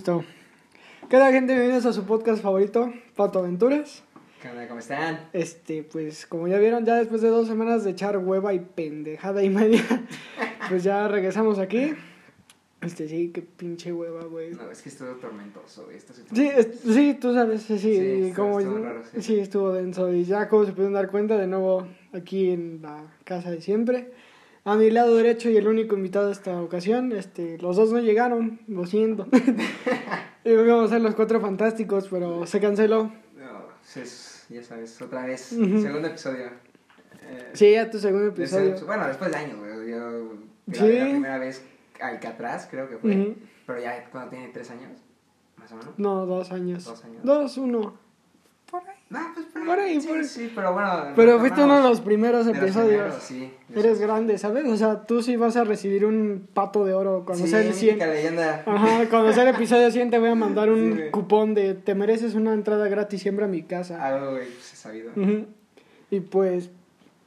Listo. ¿Qué tal, gente? Bienvenidos a su podcast favorito, Pato Aventuras. ¿Qué onda? ¿Cómo están? Este, pues, como ya vieron, ya después de dos semanas de echar hueva y pendejada y media, pues ya regresamos aquí. Este, sí, qué pinche hueva, güey. No, es que estuvo tormentoso, güey. Esto Sí, es- sí, tú sabes, sí, sí, como, estuvo raro, sí. sí, estuvo denso. Y ya como se pudieron dar cuenta, de nuevo aquí en la casa de siempre. A mi lado derecho y el único invitado de esta ocasión, este, los dos no llegaron, lo siento. y íbamos a ser los cuatro fantásticos, pero se canceló. No, es- ya sabes, otra vez. Segundo episodio. Eh, Sí, a tu segundo episodio. bueno, después de años, güey. Yo Sí. la primera vez Alcatraz, creo que fue. Pero ya cuando tiene tres años, más o menos. No, dos años. Dos años. Dos, uno. No, pues por ahí. Por ahí, sí, por. Sí, pero bueno. Pero fuiste uno de los primeros de los episodios. primeros, sí. Eres grande, ¿sabes? O sea, tú sí vas a recibir un pato de oro cuando sí, sea el 100. mítica leyenda. Ajá, cuando sea el episodio 100 te voy a mandar un Sí, cupón de te mereces una entrada gratis siempre a mi casa. Algo, güey, pues he sabido. Ujú. Y pues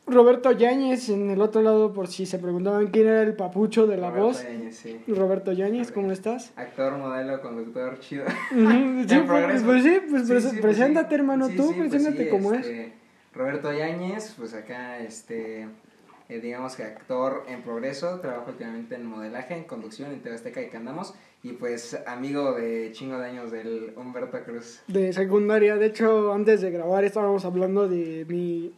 Roberto Yáñez en el otro lado por si se preguntaban quién era el papucho de la Roberto voz. Yáñez, sí. Roberto Yáñez, ¿cómo estás? Actor, modelo, conductor, chido. Sí, En pues, progreso. pues sí, pues Sí, pues preséntate hermano, tú pues preséntate como es. este, Roberto Yáñez, pues acá, este, eh, digamos que actor en progreso, trabajo últimamente en modelaje, en conducción, en TV Azteca y que andamos, y pues amigo de chingo de años del Humberto Cruz. De secundaria, de hecho antes de grabar estábamos hablando de mi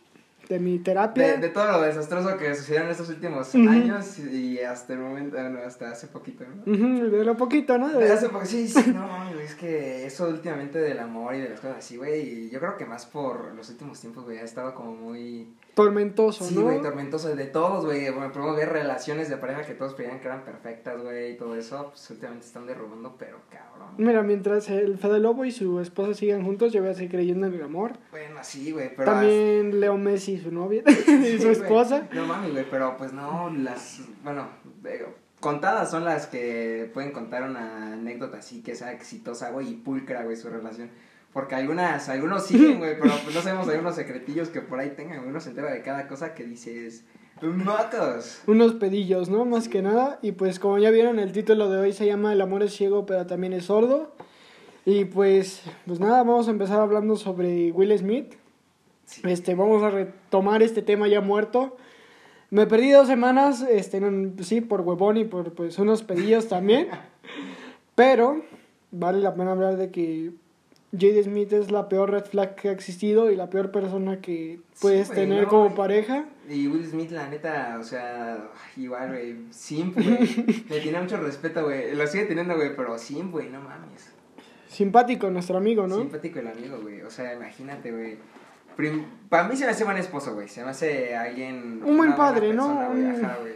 de mi terapia. De, de todo lo desastroso que sucedió en estos últimos años y hasta el momento, bueno, hasta hace poquito, ¿no? Ujú, de lo poquito, ¿no? De hace poco, sí, sí, no, mami, güey, es que eso últimamente del amor y de las cosas así, güey, y yo creo que más por los últimos tiempos, güey, ha estado como muy... Tormentoso, Sí, ¿no? güey, tormentoso de todos, güey, bueno, podemos ver relaciones de pareja que todos creían que eran perfectas, güey, y todo eso, pues últimamente están derrumbando, pero cabrón. Mira, mientras el Fede Lobo y su esposa sigan juntos, yo voy a seguir creyendo en el amor. Bueno, sí, güey, pero... También Leo Messi y su novia Sí, y su esposa. No mami, güey, pero pues no, las, bueno, digo, contadas son las que pueden contar una anécdota así que sea exitosa, güey, y pulcra, güey, su relación. Porque algunas, algunos siguen, güey, pero pues no sabemos, hay unos secretillos que por ahí tengan, uno se entera de cada cosa que dices, ¡Mocos! Unos pedillos, ¿no? Más que nada. Y pues como ya vieron, el título de hoy se llama El amor es ciego, pero también es sordo. Y pues, pues nada, vamos a empezar hablando sobre Will Smith. Sí. Este, vamos a retomar este tema ya muerto. Me perdí dos semanas, este, en- sí, por huevón y por pues unos pedillos también. Pero vale la pena hablar de que Jade Smith es la peor red flag que ha existido y la peor persona que puedes tener no, como pareja. Y Will Smith, la neta, o sea, igual, güey, simp, güey, le tiene mucho respeto, güey, lo sigue teniendo, güey, pero simp, güey, no mames. Simpático nuestro amigo, ¿no? Simpático el amigo, güey. O sea, imagínate, güey. Para mí se me hace buen esposo, güey. Se me hace alguien. Un buen padre, ¿no? persona, güey, Un- Ajá, güey.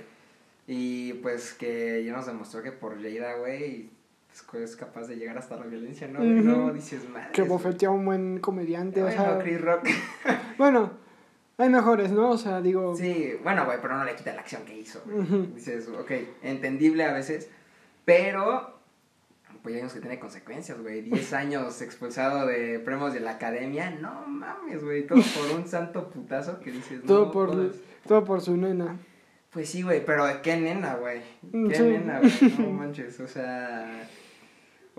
Y pues que ya nos demostró que por Jada, güey, es- capaz de llegar hasta la violencia, ¿no? güey? Ujú. No dices madre. Que bofetea a un buen comediante, o sea... Chris Rock. Bueno, hay mejores, ¿no? O sea, digo... Sí, bueno, güey, pero no le quita la acción que hizo. güey. Ujú. Dices, ok, entendible a veces, pero pues ya vimos que tiene consecuencias, güey. 10 años expulsado de premios de la academia, no mames, güey. Todo por un santo putazo que dices, Todo no, por, todo por su nena. Pues sí, güey, pero qué nena, güey. Qué Sí. nena, güey. No manches, o sea.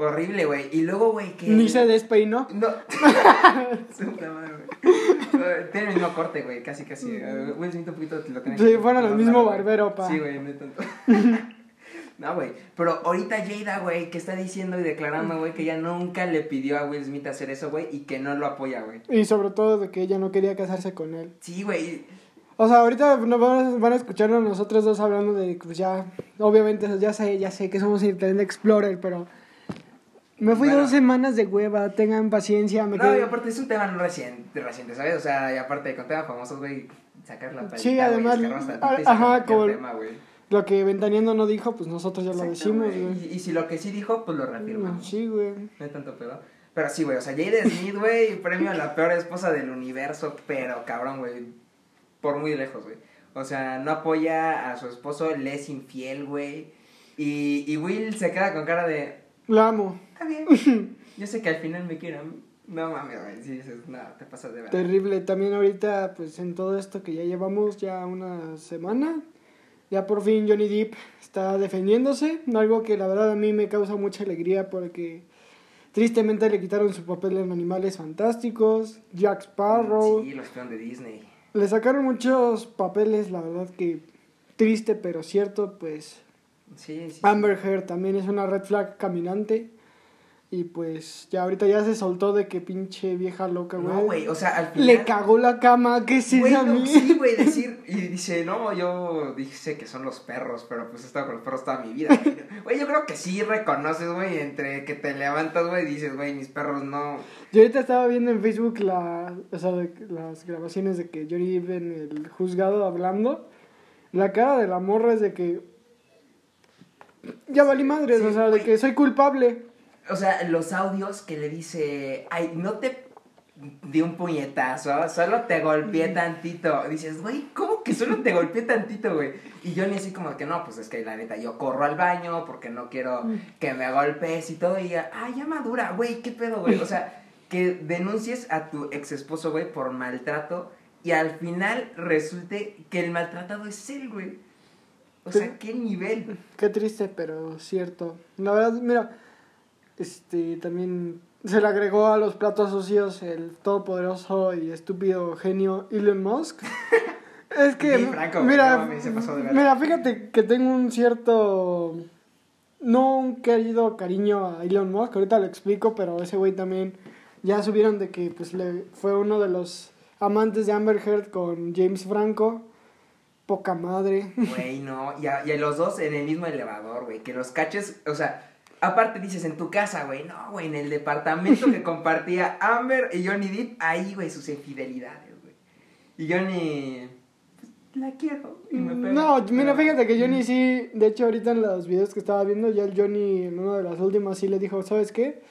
Horrible, güey. Y luego, güey, que. Ni se despeinó. No. Güey. Tiene el mismo corte, güey, casi, casi. Eh, Will Smith un poquito lo tiene Sí, que- fueron más mismo barbero, pa. Sí, güey, no tanto. No, güey. Pero ahorita Jada, güey, que está diciendo y declarando, güey, que ella nunca le pidió a Will Smith hacer eso, güey, y que no lo apoya, güey. Y sobre todo de que ella no quería casarse con él. Sí, güey. O sea, ahorita nos van, a, van a escucharnos nosotros dos hablando de, pues ya, obviamente, ya sé, ya sé que somos Internet Explorer, pero me fui Bueno. dos semanas de hueva, tengan paciencia, me No, quedé- y aparte es un tema no reciente, reciente, ¿sabes? O sea, y aparte con temas famosos, güey, sacar la palita, Sí, además, tantito a- y ajá, como- tema, güey. Lo que Ventaneando no dijo, pues nosotros ya lo decimos, güey. Y, y si lo que sí dijo, pues lo reafirmamos. Sí, güey. No hay tanto pedo. Pero sí, güey, o sea, Jada Smith, güey, premio a la peor esposa del universo, pero cabrón, güey, por muy lejos, güey. O sea, no apoya a su esposo, le es infiel, güey. Y, y Will se queda con cara de, La amo. está bien, yo sé que al final me a mí. No mames, güey, si dices, no, te pasas de verdad. Terrible. También ahorita, pues en todo esto que ya llevamos ya una semana, Ya por fin Johnny Depp está defendiéndose, algo que la verdad a mí me causa mucha alegría porque tristemente le quitaron su papel en Animales Fantásticos, Jack Sparrow. Sí, los de Disney. Le sacaron muchos papeles, la verdad que triste pero cierto, pues Sí, sí. Amber Heard también es una red flag caminante. Y pues ya ahorita ya se soltó de que pinche vieja loca, güey. No, güey, o sea, al final. Le cagó la cama, ¿qué es esa no, sí, güey, decir, y dice, no, yo dije que son los perros, pero pues he estado con los perros toda mi vida. güey. Yo creo que sí reconoces, güey, entre que te levantas, güey, y dices, güey, mis perros no. Yo ahorita estaba viendo en Facebook la, o sea, de- las grabaciones de que Johnny en el juzgado hablando. La cara de la morra es de que. Ya valí madres, Sí, o sea, de que soy culpable. O sea, los audios que le dice, ay, no te di un puñetazo, solo te golpeé tantito. Dices, güey, ¿cómo que solo te golpeé tantito, güey? Y yo ni así como que no, pues es que la neta, yo corro al baño porque no quiero que me golpes y todo. Y ya, ay, ya madura, güey, ¿qué pedo, güey? O sea, que denuncies a tu ex esposo, güey, por maltrato y al final resulte que el maltratado es él, güey. O sea, ¿qué nivel? Qué triste, pero cierto. La verdad, mira, este también se le agregó a los platos sucios el todopoderoso y estúpido genio Elon Musk. es que, franco, mira, no mames, se pasó de verga. mira, fíjate que tengo un cierto, no un querido cariño a Elon Musk, ahorita lo explico, pero ese güey también ya subieron de que pues le fue uno de los amantes de Amber Heard con James Franco. Poca madre. Güey, no. Y a, y a los dos en el mismo elevador, güey. Que los caches, o sea, aparte dices en tu casa, güey. No, güey, en el departamento que compartía Amber y Johnny Depp, ahí, güey, sus infidelidades, güey. Y Johnny. pues, la quiero. Y me pega. No, mira, fíjate que Johnny sí, de hecho ahorita en los videos que estaba viendo, ya el Johnny en una de las últimas sí le dijo, ¿sabes qué?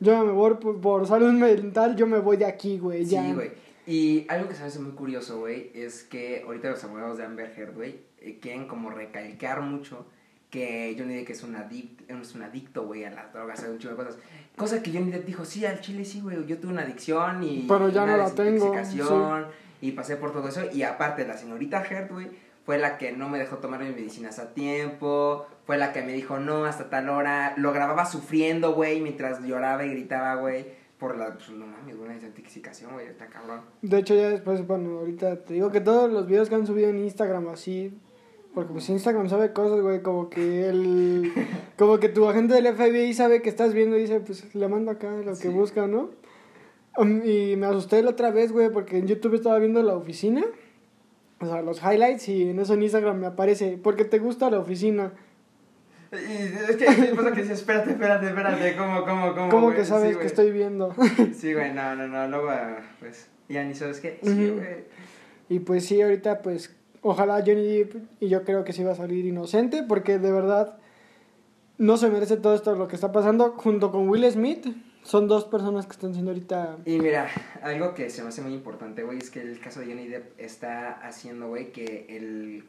Yo me voy por, por salud mental, yo me voy de aquí, güey, ya. Sí, güey. Y algo que se me hace muy curioso, güey, es que ahorita los abogados de Amber Heard, güey, eh, quieren como recalcar mucho que Johnny Depp es un, adict, es un adicto, güey, a las drogas, a un chingo de cosas. Cosa que Johnny Depp dijo, sí, al chile sí, güey, yo tuve una adicción y Pero ya una no la tengo, y pasé por todo eso. Y aparte, la señorita Heard, güey, fue la que no me dejó tomar mis medicinas a tiempo, fue la que me dijo no hasta tal hora, lo grababa sufriendo, güey, mientras lloraba y gritaba, güey, por la, pues no mames, una desintoxicación, güey, está cabrón. De hecho ya después, bueno, ahorita te digo que todos los videos que han subido en Instagram así, porque pues Instagram sabe cosas, güey, como que el, como que tu agente del FBI sabe que estás viendo y dice, pues le mando acá lo Sí. que busca, ¿no? Um, y me asusté la otra vez, güey, porque en YouTube estaba viendo la oficina, o sea, los highlights y en eso en Instagram me aparece, porque te gusta la oficina. Y es que hay que espérate, espérate, espérate, ¿cómo, cómo, cómo? ¿Cómo güey? que sabes Sí, que güey. estoy viendo? Sí, güey, no, no, no, luego, pues, ya ni sabes qué. Sí, güey. Y pues sí, ahorita pues ojalá Johnny Depp y yo creo que sí va a salir inocente porque de verdad no se merece todo esto lo que está pasando junto con Will Smith. Son dos personas que están siendo ahorita... Y mira, algo que se me hace muy importante, güey, es que el caso de Johnny Depp está haciendo, güey, que el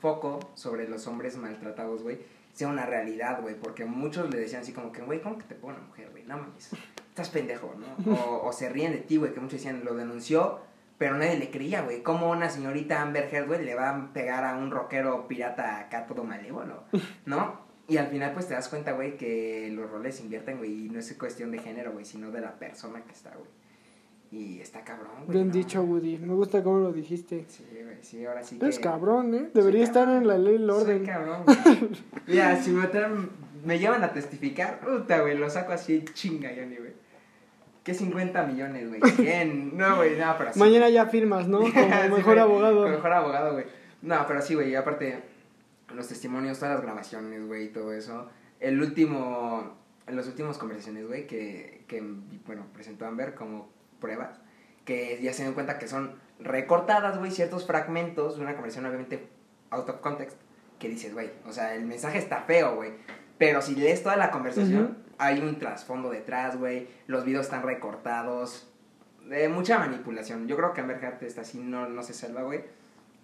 foco sobre los hombres maltratados, güey, sea una realidad, güey, porque muchos le decían así como que, güey, ¿cómo que te pone una mujer, güey? No mames, estás pendejo, ¿no? O, o se ríen de ti, güey, que muchos decían, lo denunció, pero nadie le creía, güey. ¿Cómo una señorita Amber Heard, güey, le va a pegar a un rockero pirata acá todo malévolo, ¿no? Y al final, pues te das cuenta, güey, que los roles se invierten, güey, y no es cuestión de género, güey, sino de la persona que está, güey. Y está cabrón, güey. Bien ¿no? dicho, Woody. Me gusta cómo lo dijiste. Sí, güey, sí, ahora sí que. Es cabrón, ¿eh? Debería Soy estar en la ley del Soy orden. cabrón, güey. Mira, si me, traen- me llevan a testificar, puta, güey, lo saco así chinga, Johnny, güey. ¿Qué 50 millones, güey? Bien, no, güey, no, pero sí. Mañana ya firmas, ¿no? Como Sí, mejor abogado. Como mejor abogado, güey. No, pero sí, güey, y aparte, los testimonios, todas las grabaciones, güey, y todo eso. El último, en las últimas conversaciones, güey, que, que, bueno, presentó Amber como pruebas, que ya se dan cuenta que son recortadas, güey, ciertos fragmentos de una conversación, obviamente, out of context, que dices, güey, o sea, el mensaje está feo, güey. Pero si lees toda la conversación, hay un trasfondo detrás, güey. Los videos están recortados. De mucha manipulación. Yo creo que Amber Heard está así, no, no se salva, güey.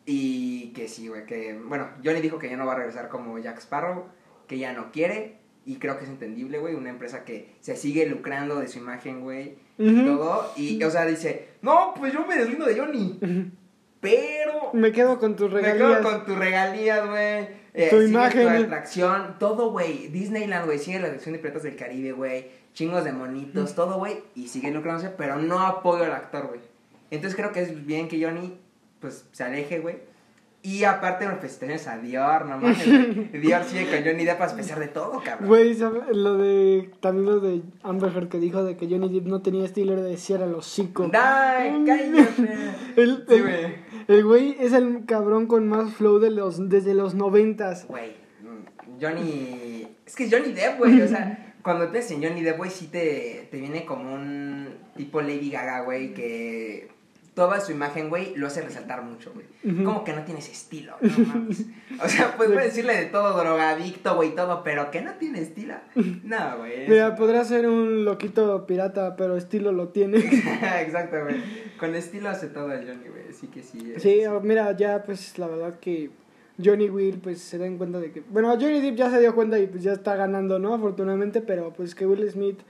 Y que sí, güey, que... Bueno, Johnny dijo que ya no va a regresar como Jack Sparrow, que ya no quiere. Y creo que es entendible, güey. Una empresa que se sigue lucrando de su imagen, güey. Todo. Y, o sea, dice, no, pues yo me deslindo de Johnny. pero Me quedo con tus me regalías. quedo con tus regalías, güey. Eh, Tu imagen. Tu atracción, todo, güey. Disneyland, güey, sigue la sección de Piratas del Caribe, güey. Chingos de monitos, todo, güey. Y sigue lucrándose, pero no apoyo al actor, güey. Entonces creo que es bien que Johnny, pues, se aleje, güey. Y aparte, bueno, felicitaciones a Dior, no mames. Dior sigue con Johnny Depp a pesar de todo, cabrón. Güey, lo de. También lo de Amber Heard que dijo de que Johnny Depp no tenía estilo de decir a los hocico. ¡Ay, cállate! El, Sí, el- güey. el güey es el cabrón con más flow de los, desde los noventas. Güey, mm, Johnny. Es que Johnny Depp, güey. O sea, cuando piensas en Johnny Depp, güey, sí te, te viene como un tipo Lady Gaga, güey, que toda su imagen, güey, lo hace resaltar mucho, güey. Ujú. Como que no tienes estilo, no mames. O sea, pues puedes decirle de todo, drogadicto, güey, todo, pero que no tiene estilo. No, güey. Mira, eso- podrá ser un loquito pirata, pero estilo lo tiene. Exacto, güey. Con estilo hace todo el Johnny, güey. Así que sí. es- Sí, mira, ya pues la verdad que Johnny Will pues se dan cuenta de que... Bueno, Johnny Depp ya se dio cuenta y pues ya está ganando, ¿no? Afortunadamente, pero pues que Will Smith...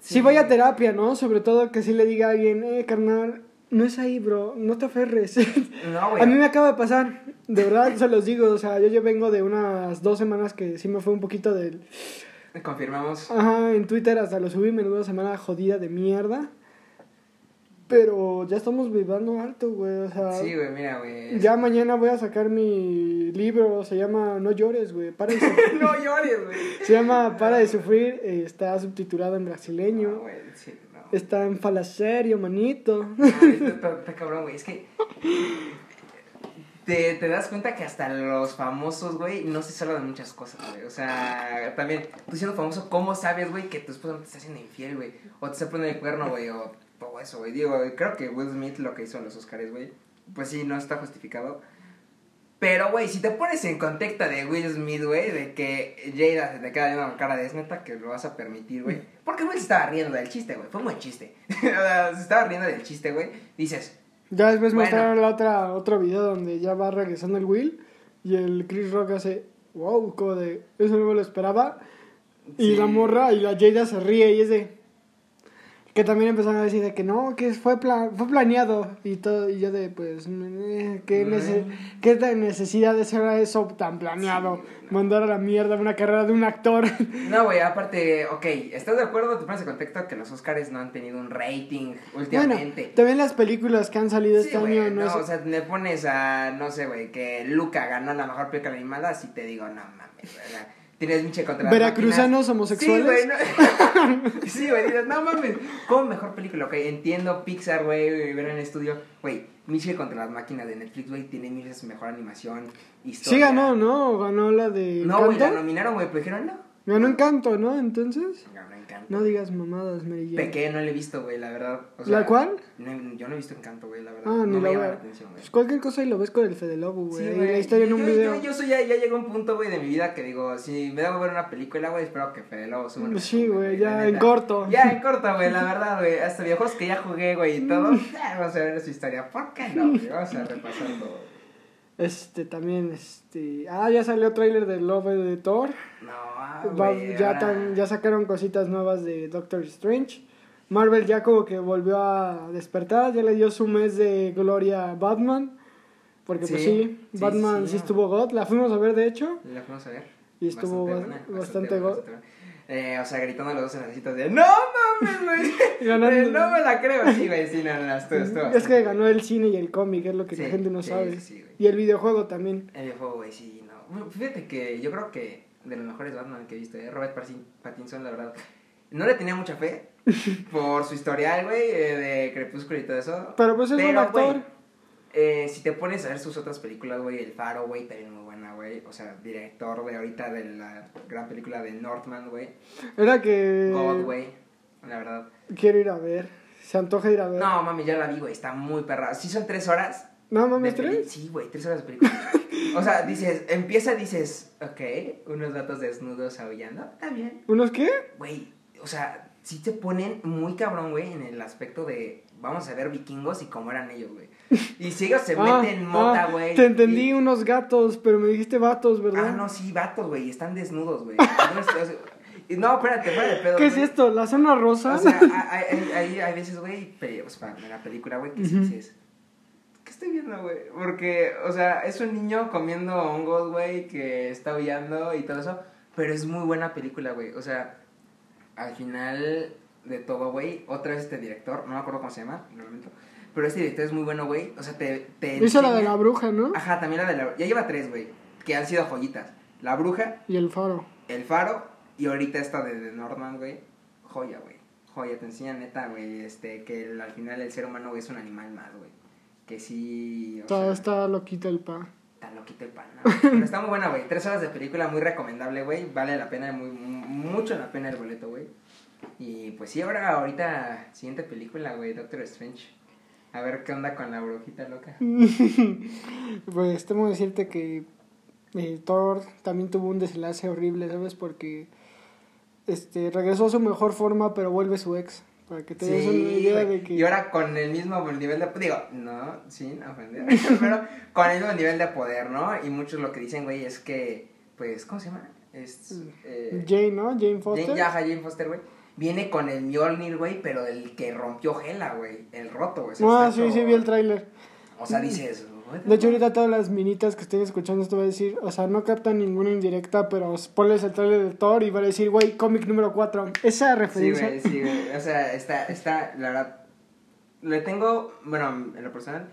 Sí, Sí. vaya a terapia, ¿no? Sobre todo que sí le diga a alguien, eh, carnal, no es ahí, bro, no te aferres. No, güey. a mí me acaba de pasar, de verdad se los digo, o sea, yo, yo vengo de unas dos semanas que sí me fue un poquito del... Confirmamos. Ajá, en Twitter hasta lo subí, menuda semana jodida de mierda. Pero ya estamos vibrando alto, güey, o sea... Sí, güey, mira, güey. Ya mañana voy a sacar mi libro, se llama No llores, güey, para de sufrir. no llores, güey. se llama Para de sufrir, eh, está subtitulado en No, brasileño, güey, sí, no. está en falacerio, manito. No, está, cabrón, güey. Es que. Te, te das cuenta que hasta los famosos, güey, no se salvan de muchas cosas, güey. O sea, también, tú siendo famoso, ¿cómo sabes, güey, que tu esposa no te está haciendo infiel, güey? O te está poniendo el cuerno, güey, o todo eso, güey. Digo, creo que Will Smith lo que hizo en los Oscars, güey, pues sí, no está justificado. Pero, güey, si te pones en contexto de Will Smith, güey, de que Jada se te queda viendo con cara de es neta que lo vas a permitir, güey. Porque Will se estaba riendo del chiste, güey. Fue un buen chiste. o sea, se estaba riendo del chiste, güey. Dices, Ya después Bueno. mostraron la otra, otro video donde ya va regresando el Will y el Chris Rock hace, wow, como de, eso no me lo esperaba. Y Sí. la morra y la Jada se ríe y es de... Que también empezaron a decir de que no, que fue, pla- fue planeado y todo, y yo de, pues, eh, ¿qué, nece- ¿qué necesidad de ser eso tan planeado? Sí. Mandar a la mierda una carrera de un actor. No, güey, aparte, ok, ¿estás de acuerdo? Te pones en contexto que los Oscars no han tenido un rating bueno, últimamente. también las películas que han salido Sí, este año, no, no, es- o sea, me pones a, no sé, güey, que Luca ganó la mejor película animada, así te digo, no mames, sea, tienes pinche contra las Veracruzanos homosexuales. Sí, güey, no- sí, güey, dices, no mames, ¿cómo mejor película? Ok, entiendo Pixar, güey, ver en el estudio, güey, Michelle contra las máquinas de Netflix, güey, tiene mil veces mejor animación, historia. Sí ganó, ¿no? Ganó la de No, güey, la nominaron, güey, pero dijeron, no. Ganó Encanto, ¿no? Entonces, Ganó Encanto. no digas mamadas, Mary Jane. Pequé, no la he visto, güey, la verdad. O ¿La cuál? no- yo no he visto Encanto, güey, la verdad. Ah, ni no me la llama la atención, güey. Pues cualquier cosa y lo ves con el Fede Lobo, güey. Sí, güey. la historia en un yo, video. Yo, yo soy ya, ya llegó un punto, güey, de mi vida que digo, si me debo ver una película, güey, espero que Fede Lobo suba. una Sí, güey, ya en corto. Ya en corto, güey, la verdad, güey. Hasta videojuegos que ya jugué, güey, y todo. ya, vamos a ver su historia. ¿Por qué no, güey? Vamos a repasar todo. Este, también, este... Ah, ya salió tráiler de Love de Thor. No, ah, Va- ya, tan- ya sacaron cositas nuevas de Doctor Strange. Marvel ya como que volvió a despertar, ya le dio su mes de gloria a Batman. Porque pues Sí, Batman sí, sí. estuvo God. La fuimos a ver, de hecho. La fuimos a ver. Y estuvo buena, bastante bastante buena. Eh, o sea, gritando los dos en de ¡No mames, güey! Eh, no me la creo. Sí, güey, sí, no, no, estuvo, estuvo Es que ganó el cine y el cómic, es lo que la gente no sí, sabe. sí, y el videojuego también. El videojuego, güey, sí, no. Fíjate que yo creo que de los mejores Batman que he visto, eh, Robert Pattin- Pattinson, la verdad. No le tenía mucha fe por su historial, güey, eh, de Crepúsculo y todo eso. Pero pues es Pero, actor. eh, si te pones a ver sus otras películas, güey, El Faro, güey, también muy güey. O sea, director, güey, ahorita de la gran película de Northman, güey. Era que God, güey, la verdad. quiero ir a ver. Se antoja ir a ver. No, mami, ya la vi, güey, está muy perra. Sí son tres horas. No de peli- tres. Sí, güey, tres horas de película. o sea, dices, empieza, dices, ok, unos datos desnudos aullando, está bien. ¿Unos qué? Güey, o sea, sí te ponen muy cabrón, güey, en el aspecto de vamos a ver vikingos y cómo eran ellos, güey. Y si ellos se Ah, meten mota, ah, güey. Te entendí y- unos gatos, pero me dijiste vatos, ¿verdad? Ah, no, sí, vatos, güey, están desnudos, güey. No, espérate, fuera de pedo. ¿Qué es esto? ¿La zona rosa? O sea, hay, hay, hay- veces, güey, o sea, en la película, güey, que Ujú. dices, ¿qué estoy viendo, güey? Porque, o sea, es un niño comiendo hongos, güey, que está huyendo y todo eso. Pero es muy buena película, güey. O sea, al final de todo, güey, otra vez este director, no me acuerdo cómo se llama, lo lamento. Pero este director es muy bueno, güey. O sea, te. te Hizo la de enseña- la bruja, ¿no? Ajá, también la de la. Ya lleva tres, güey. Que han sido joyitas: La Bruja, Y el faro. El Faro y ahorita esta de, de Norman, güey. Joya, güey. Joya, te enseña neta, güey. Este, que el- al final el ser humano, güey, es un animal más, güey. Que sí. O Todo sea, está loquito el pa. Está loquito el pan, ¿no? Pero está muy buena, güey. Tres horas de película muy recomendable, güey. Vale la pena, muy, mucho la pena el boleto, güey. Y pues sí, ahora, ahorita, siguiente película, güey, Doctor Strange. A ver qué onda con la brujita loca. Pues temo decirte que eh, Thor también tuvo un desenlace horrible, ¿sabes? Porque este regresó a su mejor forma, pero vuelve su ex. Para que te des una idea de que. Y ahora con el mismo nivel de... Digo, no, sin ofender. pero con el mismo nivel de poder, ¿no? Y muchos lo que dicen, güey, es que... Pues, ¿cómo se llama? Es... eh, Jane, ¿no? Jane Foster. Jane, ajá, Jane Foster, güey. Viene con el Mjolnir, güey, pero el que rompió Hela, güey. El roto, güey. Ah, sí, sí, vi el tráiler. O sea, what the De hecho, ahorita todas las minitas que estén escuchando esto va a decir, o sea, no captan ninguna indirecta, pero ponles el trailer de Thor y va a decir, güey, cómic número 4. Esa Sí, referencia. güey, sí, güey. O sea, está, está, la verdad... Le tengo, bueno, en lo personal...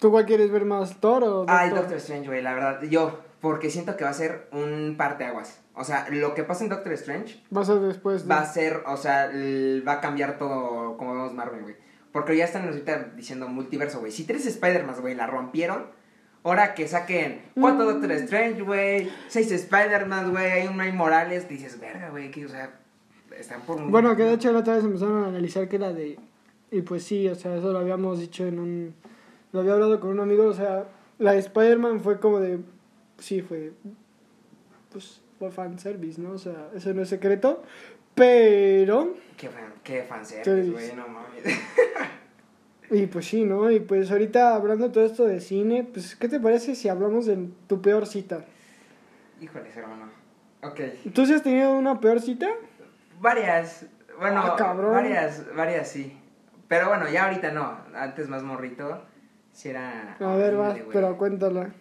¿Tú cuál quieres ver más, Thor o Ay, Doctor? Doctor Strange, güey, la verdad. Yo, porque siento que va a ser un parteaguas. O sea, lo que pasa en Doctor Strange Va a ser después de... va a ser, o sea, va a cambiar todo como vemos Marvel, güey. Porque ya están ahorita diciendo multiverso, güey. Si tres Spider-Man, güey, la rompieron. Ahora que saquen cuatro Mm. Doctor Strange, güey. Seis Spider-Man, güey. Hay un Miles Morales. Dices, verga, güey, que, o sea, están por un. Bueno, que de hecho la otra vez empezaron a analizar que era de... Y pues sí, o sea, eso lo habíamos dicho en un... Lo había hablado con un amigo, o sea, la de Spider-Man fue como de... Sí, fue... Pues fanservice, ¿no? O sea, eso no es secreto. Pero... Qué, fan, qué fanservice, Service. güey, no mames. Y pues sí, ¿no? Y pues ahorita hablando todo esto de cine, pues ¿qué te parece si hablamos de tu peor cita? Híjoles, hermano. Ok. ¿Tú sí has tenido una peor cita? Varias, bueno, Ah, cabrón. varias, varias sí. Pero bueno, ya ahorita no. Antes más morrito. Si era. A ver, va, horrible, güey. pero cuéntala.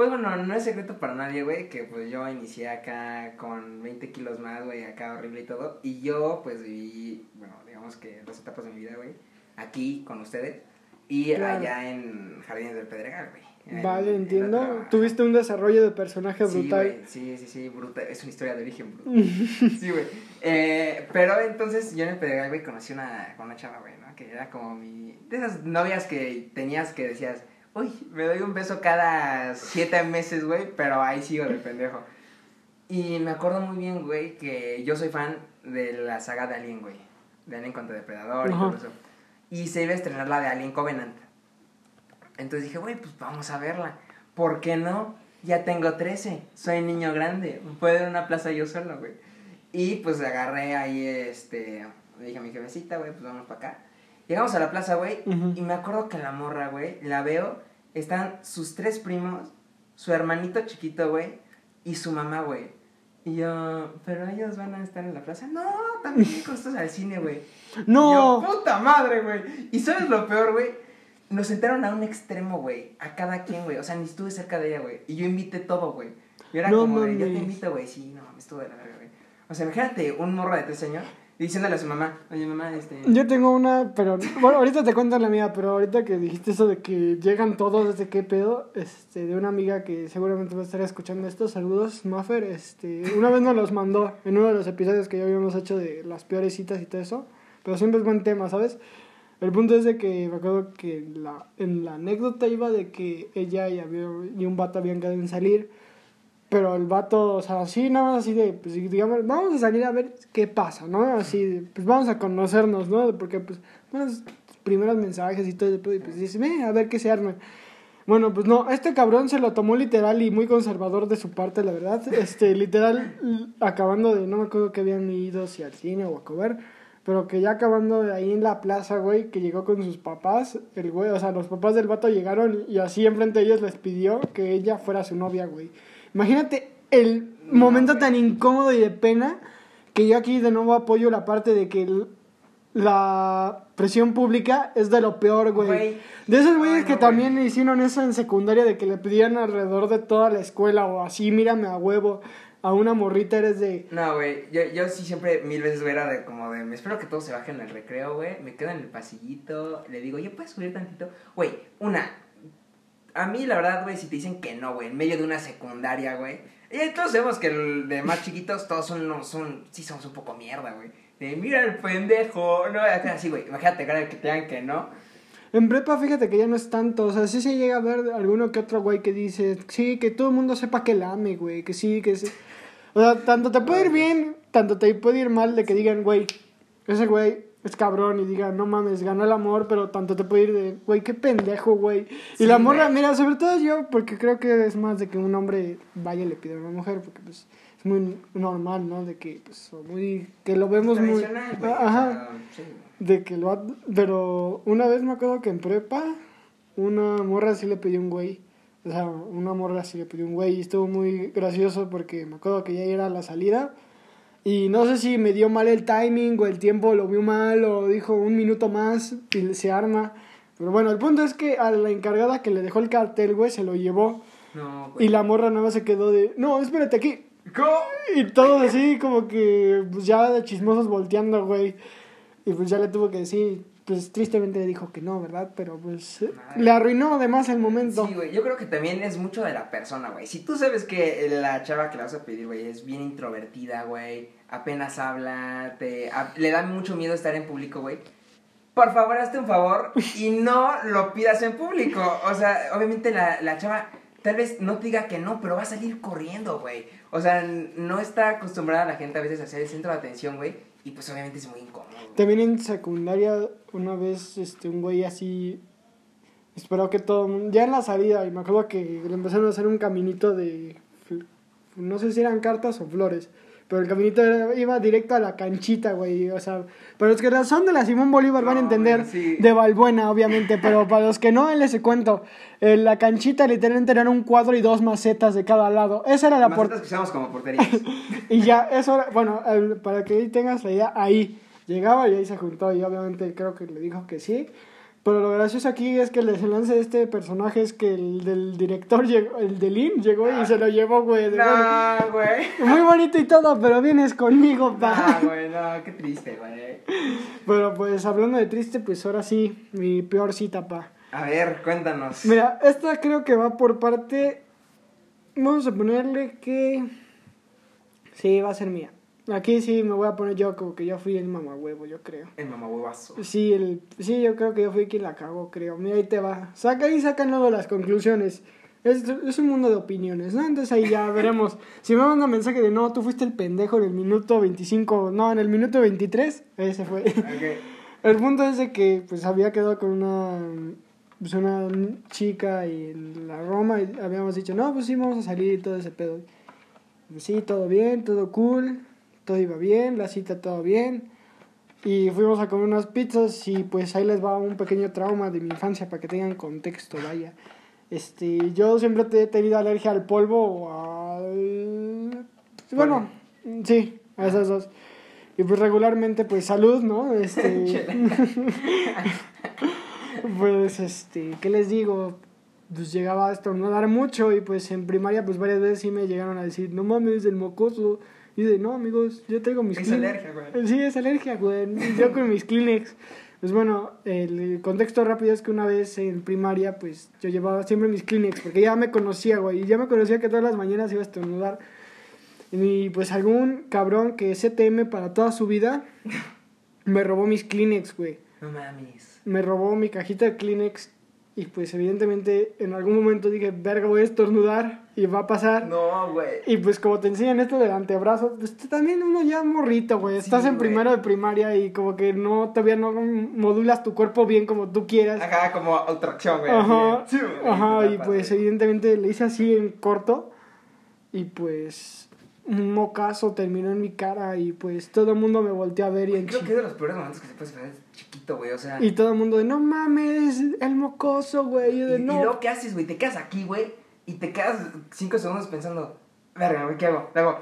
Pues bueno, no es secreto para nadie, güey, que pues yo inicié acá con 20 kilos más, güey, acá horrible y todo. Y yo, pues viví, bueno, digamos que dos etapas de mi vida, güey, aquí con ustedes. Y Claro. allá en Jardines del Pedregal, güey. Vale, en entiendo. Tuviste un desarrollo de personaje Sí, brutal. sí, sí, sí, brutal. Es una historia de origen brutal. sí, güey. Eh, pero entonces yo en el Pedregal, güey, conocí una, una chava, güey, ¿no? Que era como mi... De esas novias que tenías que decías, uy, me doy un beso cada siete meses, güey, pero ahí sigo de pendejo. Y me acuerdo muy bien, güey, que yo soy fan de la saga de Alien, güey. De Alien contra Depredador y todo eso. Y se iba a estrenar la de Alien Covenant. Entonces dije, güey, pues vamos a verla. ¿Por qué no? Ya tengo 13, soy niño grande, puedo ir a una plaza yo solo, güey. Y pues agarré ahí, este, le dije a mi jefecita, güey, pues vamos para acá. Llegamos a la plaza, güey, Ujú. y me acuerdo que la morra, güey, la veo, están sus tres primos, su hermanito chiquito, güey, y su mamá, güey. Y yo, pero ellos van a estar en la plaza. No, también costos al cine, güey. ¡No! Y yo, puta madre, güey. Y sabes lo peor, güey. Nos sentaron a un extremo, güey. A cada quien, güey. O sea, ni estuve cerca de ella, güey. Y yo invité todo, güey. Y era No como de, yo te invito, güey. Sí, no, me estuvo de la verga, güey. O sea, imagínate un morro de tres años diciéndole a su mamá, oye, mamá, este. Yo tengo una, pero bueno, ahorita te cuento la mía, pero ahorita que dijiste eso de que llegan todos, desde qué pedo, este, de una amiga que seguramente va a estar escuchando esto, saludos, Maffer, este, una vez nos los mandó en uno de los episodios que ya habíamos hecho de las peores citas y todo eso, pero siempre es buen tema, ¿sabes? El punto es de que me acuerdo que la, en la anécdota iba de que ella y, había, y un vato habían quedado en salir, pero el vato, o sea, así, nada más así de, pues digamos, vamos a salir a ver qué pasa, ¿no? Así, pues vamos a conocernos, ¿no? Porque, pues, buenos primeros mensajes y todo, y pues dice, ve, a ver qué se arma. Bueno, pues no, este cabrón se lo tomó literal y muy conservador de su parte, la verdad. Este, literal, acabando de, no me acuerdo que habían ido, si al cine o a comer, pero que ya acabando de ahí en la plaza, güey, que llegó con sus papás, el güey, o sea, los papás del vato llegaron y así enfrente de ellos les pidió que ella fuera su novia, güey. Imagínate el momento tan incómodo y de pena que yo aquí de nuevo apoyo la parte de que el- la presión pública es de lo peor, güey. De esos güeyes que no, también hicieron eso en secundaria de que le pedían alrededor de toda la escuela o así, mírame a huevo, a una morrita eres de... No, güey, yo, yo sí siempre mil veces, güey, era de como de, me espero que todos se bajen en el recreo, güey, me quedo en el pasillito, le digo, ¿ya puedes subir tantito? Güey, una, a mí la verdad, güey, si te dicen que no, güey, en medio de una secundaria, güey, y todos sabemos que el de más chiquitos todos son, no, son, sí somos un poco mierda, güey, de mira el pendejo, no, así, güey, imagínate, cara, que te digan que no, En prepa, fíjate que ya no es tanto, o sea, sí se llega a ver alguno que otro güey que dice, sí, que todo el mundo sepa que la ame, güey, que sí, que sí. O sea, tanto te puede ir bien, tanto te puede ir mal de que digan, güey, ese güey es cabrón y digan, no mames, ganó el amor, pero tanto te puede ir de, güey, qué pendejo, güey. Y la morra, güey. mira, sobre todo yo, porque creo que es más de que un hombre vaya y le pida a una mujer, porque pues es muy normal, ¿no? De que, pues, muy, que lo vemos muy... güey, Ajá. sí. De que lo ha- Pero una vez me acuerdo que en prepa, una morra sí le pidió un güey. O sea, una morra sí le pidió un güey y estuvo muy gracioso porque me acuerdo que ya era la salida. Y no sé si me dio mal el timing o el tiempo lo vio mal o dijo un minuto más y se arma. Pero bueno, el punto es que a la encargada que le dejó el cartel, güey, se lo llevó. No, güey. Y la morra nada más se quedó de, no, espérate aquí. ¿Cómo? Y todos así como que pues ya de chismosos volteando, güey. Y pues ya le tuvo que decir, pues tristemente le dijo que no, ¿verdad? Pero pues eh, Madre. le arruinó además el momento. Sí, güey, yo creo que también es mucho de la persona, güey. Si tú sabes que la chava que le vas a pedir, güey, es bien introvertida, güey, apenas habla, te, a- le da mucho miedo estar en público, güey. Por favor, hazte un favor y no lo pidas en público. O sea, obviamente la, la chava tal vez no te diga que no, pero va a salir corriendo, güey. O sea, no está acostumbrada la gente a veces a ser el centro de atención, güey. Y pues obviamente es muy incómodo. También en secundaria, una vez, este, un güey así, esperó que todo mundo, ya en la salida, y me acuerdo que le empezaron a hacer un caminito de, no sé si eran cartas o flores, pero el caminito era- iba directo a la canchita, güey, o sea, para los que son de la Simón Bolívar van a No, entender, sí. de Balbuena, obviamente, pero para los que no, les cuento, eh, la canchita literalmente era un cuadro y dos macetas de cada lado, esa era la Macetas puerta. que usamos como porterías. Y ya, eso, era- bueno, el- para que tengas la idea, ahí llegaba y ahí se juntó y obviamente creo que le dijo que sí. Pero lo gracioso aquí es que el desenlace de este personaje es que el del director, llegó, el del IN, llegó y se lo llevó, güey. de, no, güey. muy bonito y todo, pero vienes conmigo, pa. No, güey, no, qué triste, güey. Pero pues hablando de triste, pues ahora sí, mi peor cita, pa. A ver, cuéntanos. Mira, esta creo que va por parte. Vamos a ponerle que. Sí, va a ser mía. Aquí sí me voy a poner yo como que yo fui el mamahuevo, yo creo. El mamahuevazo. Sí, el, sí, yo creo que yo fui quien la cagó, creo. Mira, ahí te va. Saca y sacan luego las conclusiones. Es, es un mundo de opiniones, ¿no? Entonces ahí ya veremos. Si me mandan mensaje de no, tú fuiste el pendejo en el minuto 25, no, en el minuto 23, ese fue. El punto es de que pues había quedado con una pues una chica y en la Roma y habíamos dicho, no, pues sí, vamos a salir y todo ese pedo. Pues sí, todo bien, todo cool, todo iba bien, la cita todo bien. Y fuimos a comer unas pizzas y pues ahí les va un pequeño trauma de mi infancia para que tengan contexto, vaya. Este, yo siempre he tenido alergia al polvo al... Bueno, sí, a esas dos. Y pues regularmente, pues salud, ¿no? Este... pues, este, ¿qué les digo? Pues llegaba a estornudar mucho y pues en primaria pues varias veces sí me llegaron a decir, no mames, el mocoso. Y de, no amigos, yo tengo mis Es Kleenex". alergia, güey. Sí, es alergia, güey. Yo con mis Kleenex. Pues bueno, el contexto rápido es que una vez en primaria, pues yo llevaba siempre mis Kleenex, porque ya me conocía, güey, y ya me conocía que todas las mañanas iba a estornudar. Y pues algún cabrón que es CTM para toda su vida me robó mis Kleenex, güey. No mames. Me robó mi cajita de Kleenex y pues evidentemente en algún momento dije, verga, voy a estornudar y va a pasar. No, güey. Y pues como te enseñan esto del antebrazo, pues también uno ya morrito, güey. Sí, Estás en güey. primero de primaria y como que no, todavía no modulas tu cuerpo bien como tú quieras. Ajá, como autoacción, güey. Ajá, Sí, ajá, y pues evidentemente le hice así en corto y pues un mocazo terminó en mi cara y pues todo el mundo me volteó a ver y en Creo que es de los peores momentos que se puede esperar chiquito, güey. O sea. y todo el mundo de no mames, el mocoso, güey, y yo Y, de y no. luego, ¿qué haces, güey? Te quedas aquí, güey, y te quedas cinco segundos pensando, verga, güey, ¿qué hago? Le hago,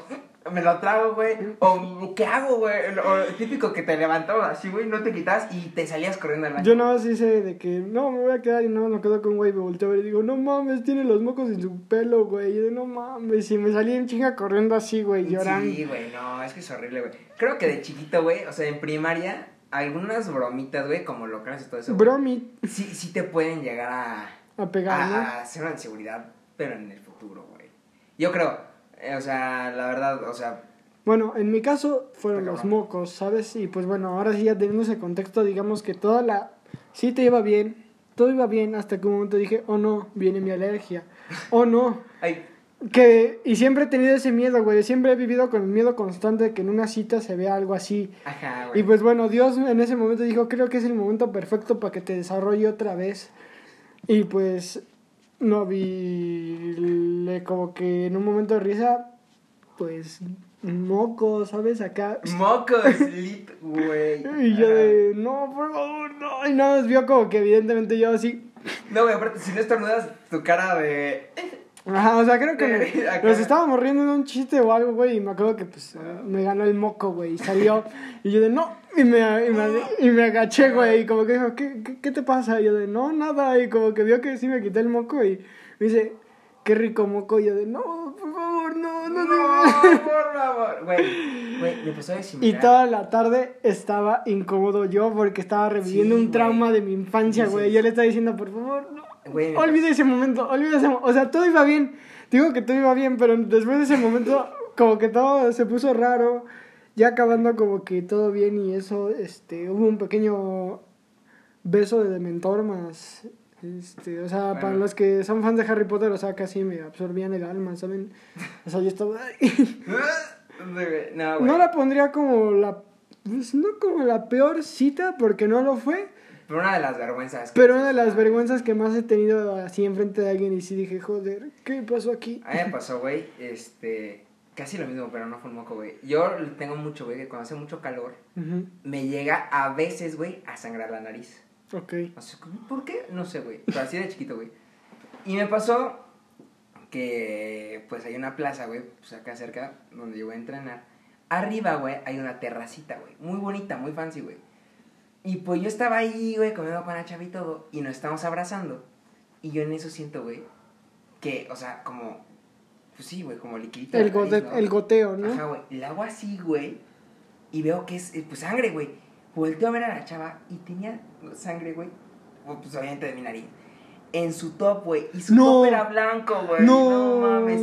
me lo trago, güey. O, ¿qué hago, güey? O típico que te levantabas así, güey, no te quitas y te salías corriendo al baño. Yo nada más hice de que no, me voy a quedar y no me quedo con güey. Me volteo y digo, no mames, tiene los mocos en su pelo, güey. Y de no mames. Y me salí en chinga corriendo así, güey, llorando. Sí, güey, no, es que es horrible, güey. Creo que de chiquito, güey, o sea, en primaria, algunas bromitas, güey, como locales y todo eso. güey, Bromi Sí, sí te pueden llegar a, a pegar, ¿no? a, a hacer una inseguridad, pero en el futuro, güey. Yo creo, eh, o sea, la verdad, o sea, Bueno, en mi caso fueron los mocos, ¿sabes? Y pues bueno, ahora sí ya teniendo ese contexto, digamos que toda la... Sí te iba bien, todo iba bien hasta que un momento dije, oh no, viene mi alergia. Oh no. ay, Que, y siempre he tenido ese miedo, güey. Siempre he vivido con el miedo constante de que en una cita se vea algo así. ajá, güey. Y pues bueno, Dios en ese momento dijo, creo que es el momento perfecto para que te desarrolle otra vez. Y pues no vi le- como que en un momento de risa, pues moco, ¿sabes? Acá. Mocos, lit, güey. Y yo de, no, por favor, no. Y nada más vio como que evidentemente yo así. No, güey, aparte, si no estornudas, tu cara de... Ajá, o sea, creo que nos estábamos riendo en un chiste o algo, güey, y me acuerdo que pues me ganó el moco, güey, y salió, y yo de no, y me, y me, y me agaché, güey, y como que dijo, ¿qué, qué, qué te pasa? Y yo de no, nada, y como que vio que sí me quité el moco, y me dice, qué rico moco, y yo de no, por favor, no, no, No, no. por favor. Güey, güey, me a decir. Y toda la tarde estaba incómodo yo porque estaba reviviendo Sí, un trauma güey. de mi infancia, güey. Yo le estaba diciendo, por favor, no. Güey, Olvida ese momento, olvida ese momento. O sea, todo iba bien. Digo que todo iba bien, pero después de ese momento, como que todo se puso raro. Ya acabando como que todo bien y eso, este, hubo un pequeño beso de Dementor más, este, o sea, para Bueno. los que son fans de Harry Potter, o sea, casi me absorbían el alma, ¿saben? O sea, yo estaba... No, no la pondría como la, pues, no como la peor cita, porque no lo fue, Pero una de las vergüenzas. que pero una de las vergüenzas que más he tenido así enfrente de alguien y sí dije, joder, ¿qué pasó aquí? A mí me pasó, güey, este... Casi lo mismo, pero no fue un moco, güey. Yo tengo mucho, güey, que cuando hace mucho calor, me llega a veces, güey, a sangrar la nariz. Ok. No sé, ¿Por qué? No sé, güey. Pero así de chiquito, güey. Y me pasó que, pues, hay una plaza, güey, pues acá cerca, donde yo voy a entrenar. Arriba, güey, hay una terracita, güey. Muy bonita, muy fancy, güey. Y pues yo estaba ahí, güey, comiendo con la chava y todo. Y nos estamos abrazando. Y yo en eso siento, güey, que, o sea, como, pues sí, güey, como liquidito. El, la nariz, gote- ¿no? el goteo, ¿no? Ajá, güey. Le hago así, güey. Y veo que es, eh, pues, sangre, güey. Volteo a ver a la chava y tenía sangre, güey. Pues, obviamente de mi nariz. En su top, güey. Y su No. top era blanco, güey. No. No mames.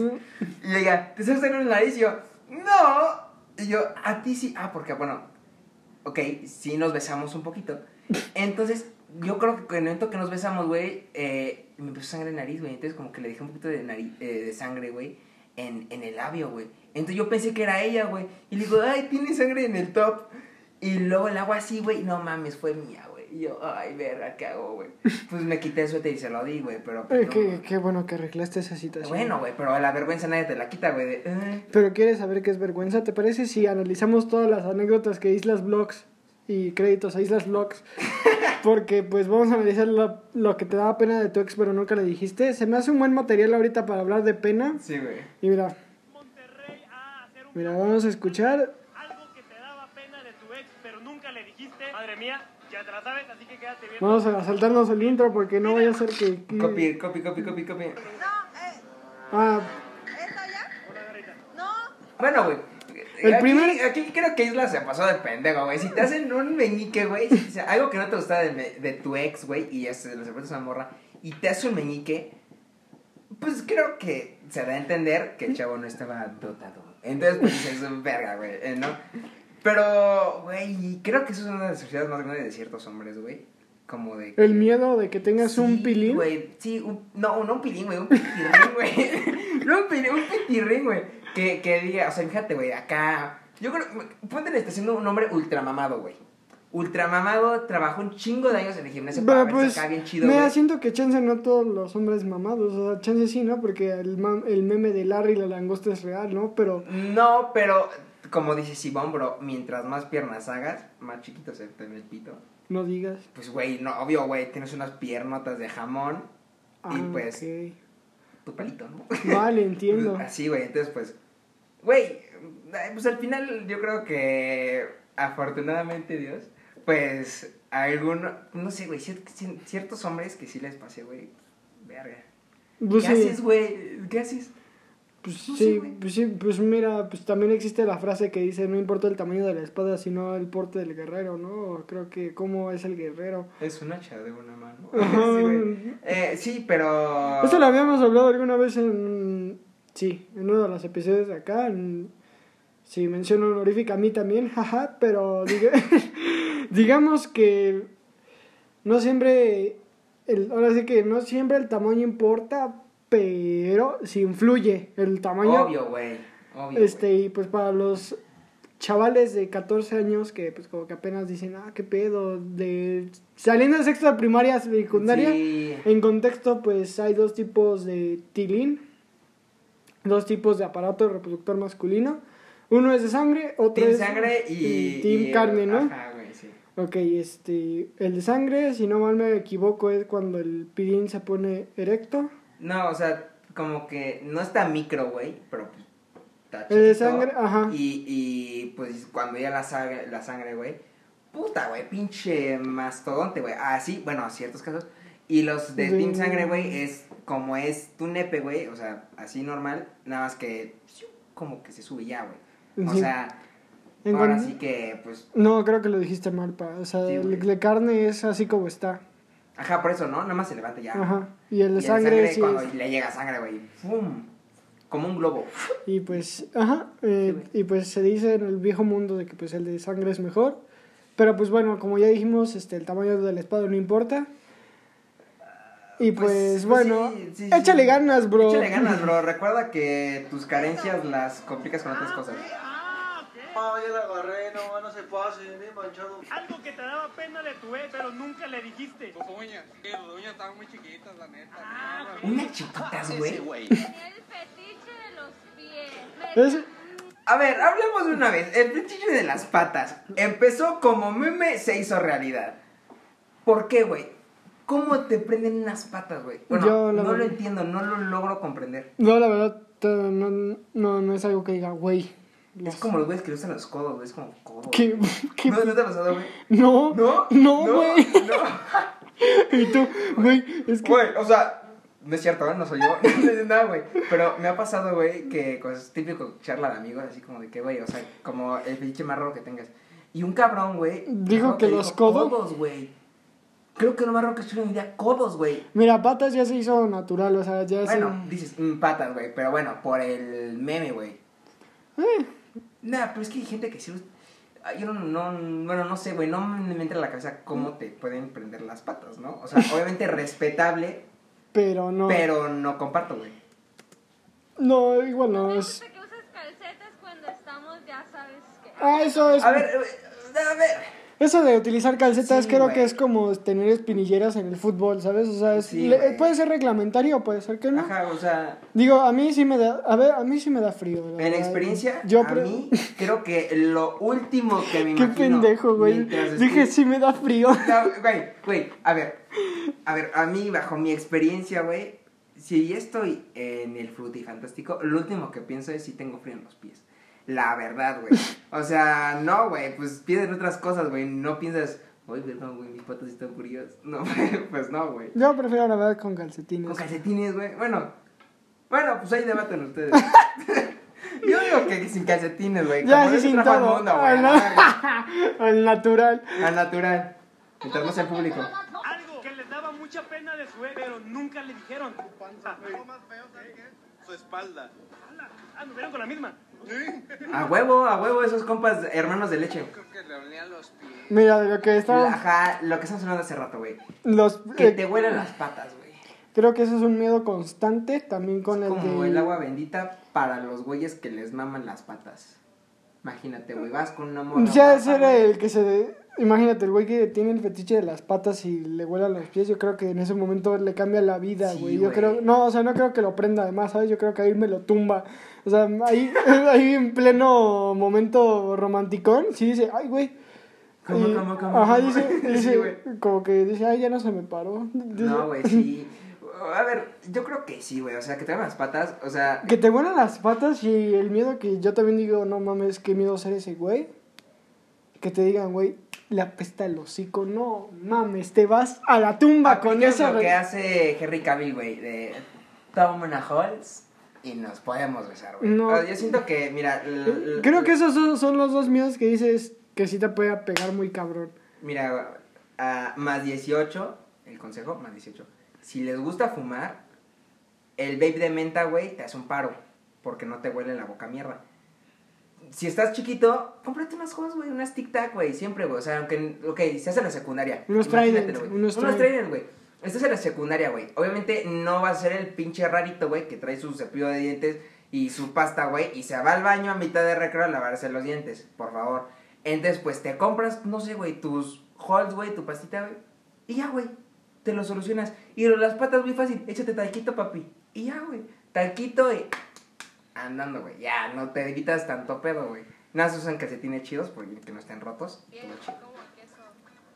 Y ella, ¿te estás sangre en la nariz? Y yo, no. Y yo, a ti sí. Ah, porque, bueno, ok, sí nos besamos un poquito. Entonces, yo creo que en el momento que nos besamos, güey, eh, me empezó sangre en nariz, güey. Entonces, como que le dejé un poquito de, nariz, eh, de sangre, güey, en, en el labio, güey. Entonces, yo pensé que era ella, güey. Y le digo, ay, tiene sangre en el top. Y luego el agua así, güey, no mames, fue mía, güey. Y yo, ay, verga, ¿qué hago, güey? Pues me quité el suéter y se lo di, güey, pero... pues, Eh, no, qué, bueno que arreglaste esa situación. Bueno, güey, pero la vergüenza nadie te la quita, güey. Pero quieres saber qué es vergüenza, ¿te parece si analizamos todas las anécdotas que Islas Vlogs y créditos a Islas Vlogs? Porque pues vamos a analizar lo, lo que te daba pena de tu ex pero nunca le dijiste. Se me hace un buen material ahorita para hablar de pena. Sí, güey. Y mira, Monterrey a hacer un mira, vamos a escuchar. algo que te daba pena de tu ex, pero nunca le dijiste. Madre mía, la sabes, así que quédate bien. Vamos a saltarnos el intro porque no vaya a ser que... que- Copy, copy, copy, copy, copy. No, eh, Ah, ¿esto ya? No. Bueno, güey. El aquí, primer- aquí creo que Isla se pasó de pendejo, güey. Si te hacen un meñique, güey, o sea, algo que no te gusta de, me- de tu ex, güey, y ya se lo sorprendes a una morra, y te hace un meñique, pues creo que se da a entender que el chavo no estaba dotado. Entonces, pues es un verga, güey, eh, ¿no? Pero, güey, creo que eso es una de las sociedades más grandes de ciertos hombres, güey. Como de... el miedo de que tengas un pilín. güey. Sí, un- no, no un pilín, güey, un pitirrín, güey. no un pilín, un pitirrín, güey. Que, que diga, o sea, fíjate, güey, acá. Yo creo, ponte estación de un hombre ultramamado, güey. Ultramamado, trabajó un chingo de años en el gimnasio para pues, acá bien chido, me güey. siento que chance no todos los hombres mamados, o sea, chance sí, ¿no? Porque el, el meme de Larry y la langosta es real, ¿no? Pero No, pero, como dice Simón, bro, mientras más piernas hagas, más chiquito se te ve el pito. no digas. Pues, güey, no, obvio, güey, tienes unas piernotas de jamón y Ah, pues ok. tu pelito, ¿no? Vale, entiendo. Así, güey, entonces, pues, güey, pues al final yo creo que afortunadamente Dios, pues alguno, no sé, güey, cier- cier- ciertos hombres que sí les pasé, güey, verga. Pues ¿Qué sí, haces, güey? ¿Qué haces? Pues No sí, pues sí, pues mira, pues también existe la frase que dice, no importa el tamaño de la espada, sino el porte del guerrero, ¿no? Creo que cómo es el guerrero. Es un hacha de una mano. Sí. Eh, sí, pero... Eso lo habíamos hablado alguna vez en... Sí, en uno de los episodios de acá. En, sí, menciono honorífica a mí también, jaja, pero diga- digamos que no siempre... El, ahora sí que no siempre el tamaño importa, pero sí influye el tamaño. Obvio, güey. Obvio, Este, y pues para los chavales de 14 años que pues como que apenas dicen, ah, qué pedo, de saliendo de sexto de primaria, secundaria, Sí. en contexto pues hay dos tipos de tilín, dos tipos de aparato reproductor masculino, uno es de sangre, otro Team es sangre y... team y- carne, ¿no? Ajá, güey, sí. Ok, este, el de sangre, si no mal me equivoco, es cuando el pilín se pone erecto. No, o sea, como que no está micro, güey, pero pues está El de chiquito. sangre, ajá. Y, y pues cuando ya la sangre, la sangre, güey, puta, güey, pinche mastodonte, güey. Así, bueno, a ciertos casos. Y los de De- Team Sangre, güey, es como es tu nepe, güey, o sea, así normal, nada más que como que se sube ya, güey. O Sí. sea, En ahora sí que, pues, No, creo que lo dijiste mal, pa. O sea, Sí, el de carne es así como está. Ajá, por eso, ¿no? Nada más se levanta ya. Ajá. Y el Y de el sangre, sí cuando es- le llega sangre, güey, ¡fum! Como un globo. Y pues, ajá. eh, Sí, y pues se dice en el viejo mundo de que pues el de sangre es mejor. Pero pues bueno, como ya dijimos, este el tamaño de la espada no importa. Y pues, Pues, pues, bueno, sí, sí, échale ganas, bro. Échale ganas, bro. Recuerda que tus carencias las complicas con otras cosas. Ah, ya la agarré, no, no se pase, me he manchado. Algo que te daba pena de tu ex, pero nunca le dijiste. Tus uñas, sí, tus uñas estaban muy chiquitas, la neta. Ah, No, Unas chiquitas, güey. Tenía el fetiche de los pies. Me- Es- A ver, hablemos de una vez. El fetiche de las patas empezó como meme, se hizo realidad. ¿Por qué, güey? ¿Cómo te prenden unas patas, güey? Bueno, Yo, no lo entiendo, no lo logro comprender. No, la verdad, no, no, no es algo que diga, güey. Es como los güeyes que usan los codos, güey. Es como codos. ¿Qué? ¿Qué? ¿No, ¿No te ha pasado, güey? No, ¿No? no, güey. No. Y tú, güey, es que. Güey, o sea, no es cierto, ¿eh? no soy yo, no nada, güey. Pero me ha pasado, güey, que cosas típico charla de amigos, así como de que, güey, o sea, como el fetiche más raro que tengas. Y un cabrón, güey. Dijo que los codos- Codos, güey. Creo que lo más raro que estoy en mi vida, codos, güey. Mira, patas ya se hizo natural, o sea, ya es. Bueno, dices mm, patas, güey, pero bueno, por el meme, güey. Eh, Nah, pero es que hay gente que sí. Ah, Yo no, no, bueno, no sé, güey, no me entra en la cabeza cómo te pueden prender las patas, ¿no? O sea, obviamente respetable, pero no. pero no comparto, güey. No, igual No es. que uses calcetas cuando estamos, ya sabes que. Ah, eso es. A ver, eh, a ver. Eso de utilizar calcetas Sí, creo güey. que es como tener espinilleras en el fútbol, ¿sabes? O sea, es- Sí, le- puede ser reglamentario, puede ser que no. Ajá, o sea, Digo, a mí sí me da, a ver, a mí sí me da frío. en verdad. experiencia, Yo a mí, creo que lo último que me Qué imagino... pendejo, güey. Dije, estoy- sí me da frío. No, güey, güey, a ver. A ver, a mí, bajo mi experiencia, güey, si estoy en el frutifantástico, lo último que pienso es si tengo frío en los pies. La verdad, güey. O sea, no, güey, pues piensas en otras cosas, güey. No piensas, oye, perdón, güey, mis patas están frías. No, pues no, güey. Yo prefiero la verdad con calcetines. Con calcetines, güey. Bueno, bueno, pues ahí debaten ustedes. Yo digo que sin calcetines, güey. Ya, como sí, sin al todo. mundo, güey, no. Al natural. Al natural. Mientras no sea en público. Algo que les daba mucha pena de su pero nunca le dijeron. Ah, Lo más feo, ¿sabes qué? Su espalda. ala, anduvieron con la misma. A huevo, a huevo, esos compas hermanos de leche. Creo que le olían los pies. Mira, de lo que estaba. Ajá, lo que estamos hablando hace rato, güey. Los, Que eh, te huelen las patas, güey. Creo que eso es un miedo constante también con Es el como de. el agua bendita para los güeyes que les maman las patas. Imagínate, güey, vas con una morra. Sí, de guapa, ser güey. el que se. Imagínate, el güey que tiene el fetiche de las patas y le huele a los pies. Yo creo que en ese momento le cambia la vida, Sí, güey. yo güey. creo. No, o sea, no creo que lo prenda además, ¿sabes? Yo creo que ahí me lo tumba. O sea, ahí, ahí en pleno momento romanticón, sí dice, ay, güey. ¿Cómo, Y- cómo, cómo, Ajá, dice, Sí, dice güey. como que dice, ay, ya no se me paró. Dice- No, güey, sí. A ver, yo creo que sí, güey. O sea, que te hagan las patas. O sea, Que te vuelan las patas y el miedo que yo también digo, no mames, qué miedo ser ese güey. Que te digan, güey, le apesta el hocico. No mames, te vas a la tumba con aplicas eso. lo que hace Henry Cavill, güey. De una Halls y nos podemos besar, güey. No. Yo siento que, mira. l- Creo que esos son, son los dos miedos que dices que sí te puede pegar muy cabrón. Mira, a más 18, el consejo, más 18. Si les gusta fumar, el vape de menta, güey, te hace un paro. Porque no te huele la boca mierda. Si estás chiquito, cómprate unas cosas, güey, unas tic tac, güey, siempre, güey. O sea, aunque, ok, se hace en la secundaria. Unos Trident, unos Unos Trident. Güey. Estás en la secundaria, güey. Obviamente no va a ser el pinche rarito, güey, que trae su cepillo de dientes y su pasta, güey, y se va al baño a mitad de recreo a lavarse los dientes, por favor. Entonces, pues te compras, no sé, güey, tus halls, güey, tu pastita, güey, y ya, güey, te lo solucionas. Y las patas, muy fácil, échate talquito, papi, y ya, güey, talquito y andando, güey, ya, no te evitas tanto pedo, güey. Nada, se usan calcetines chidos porque que no estén rotos. Bien, queso.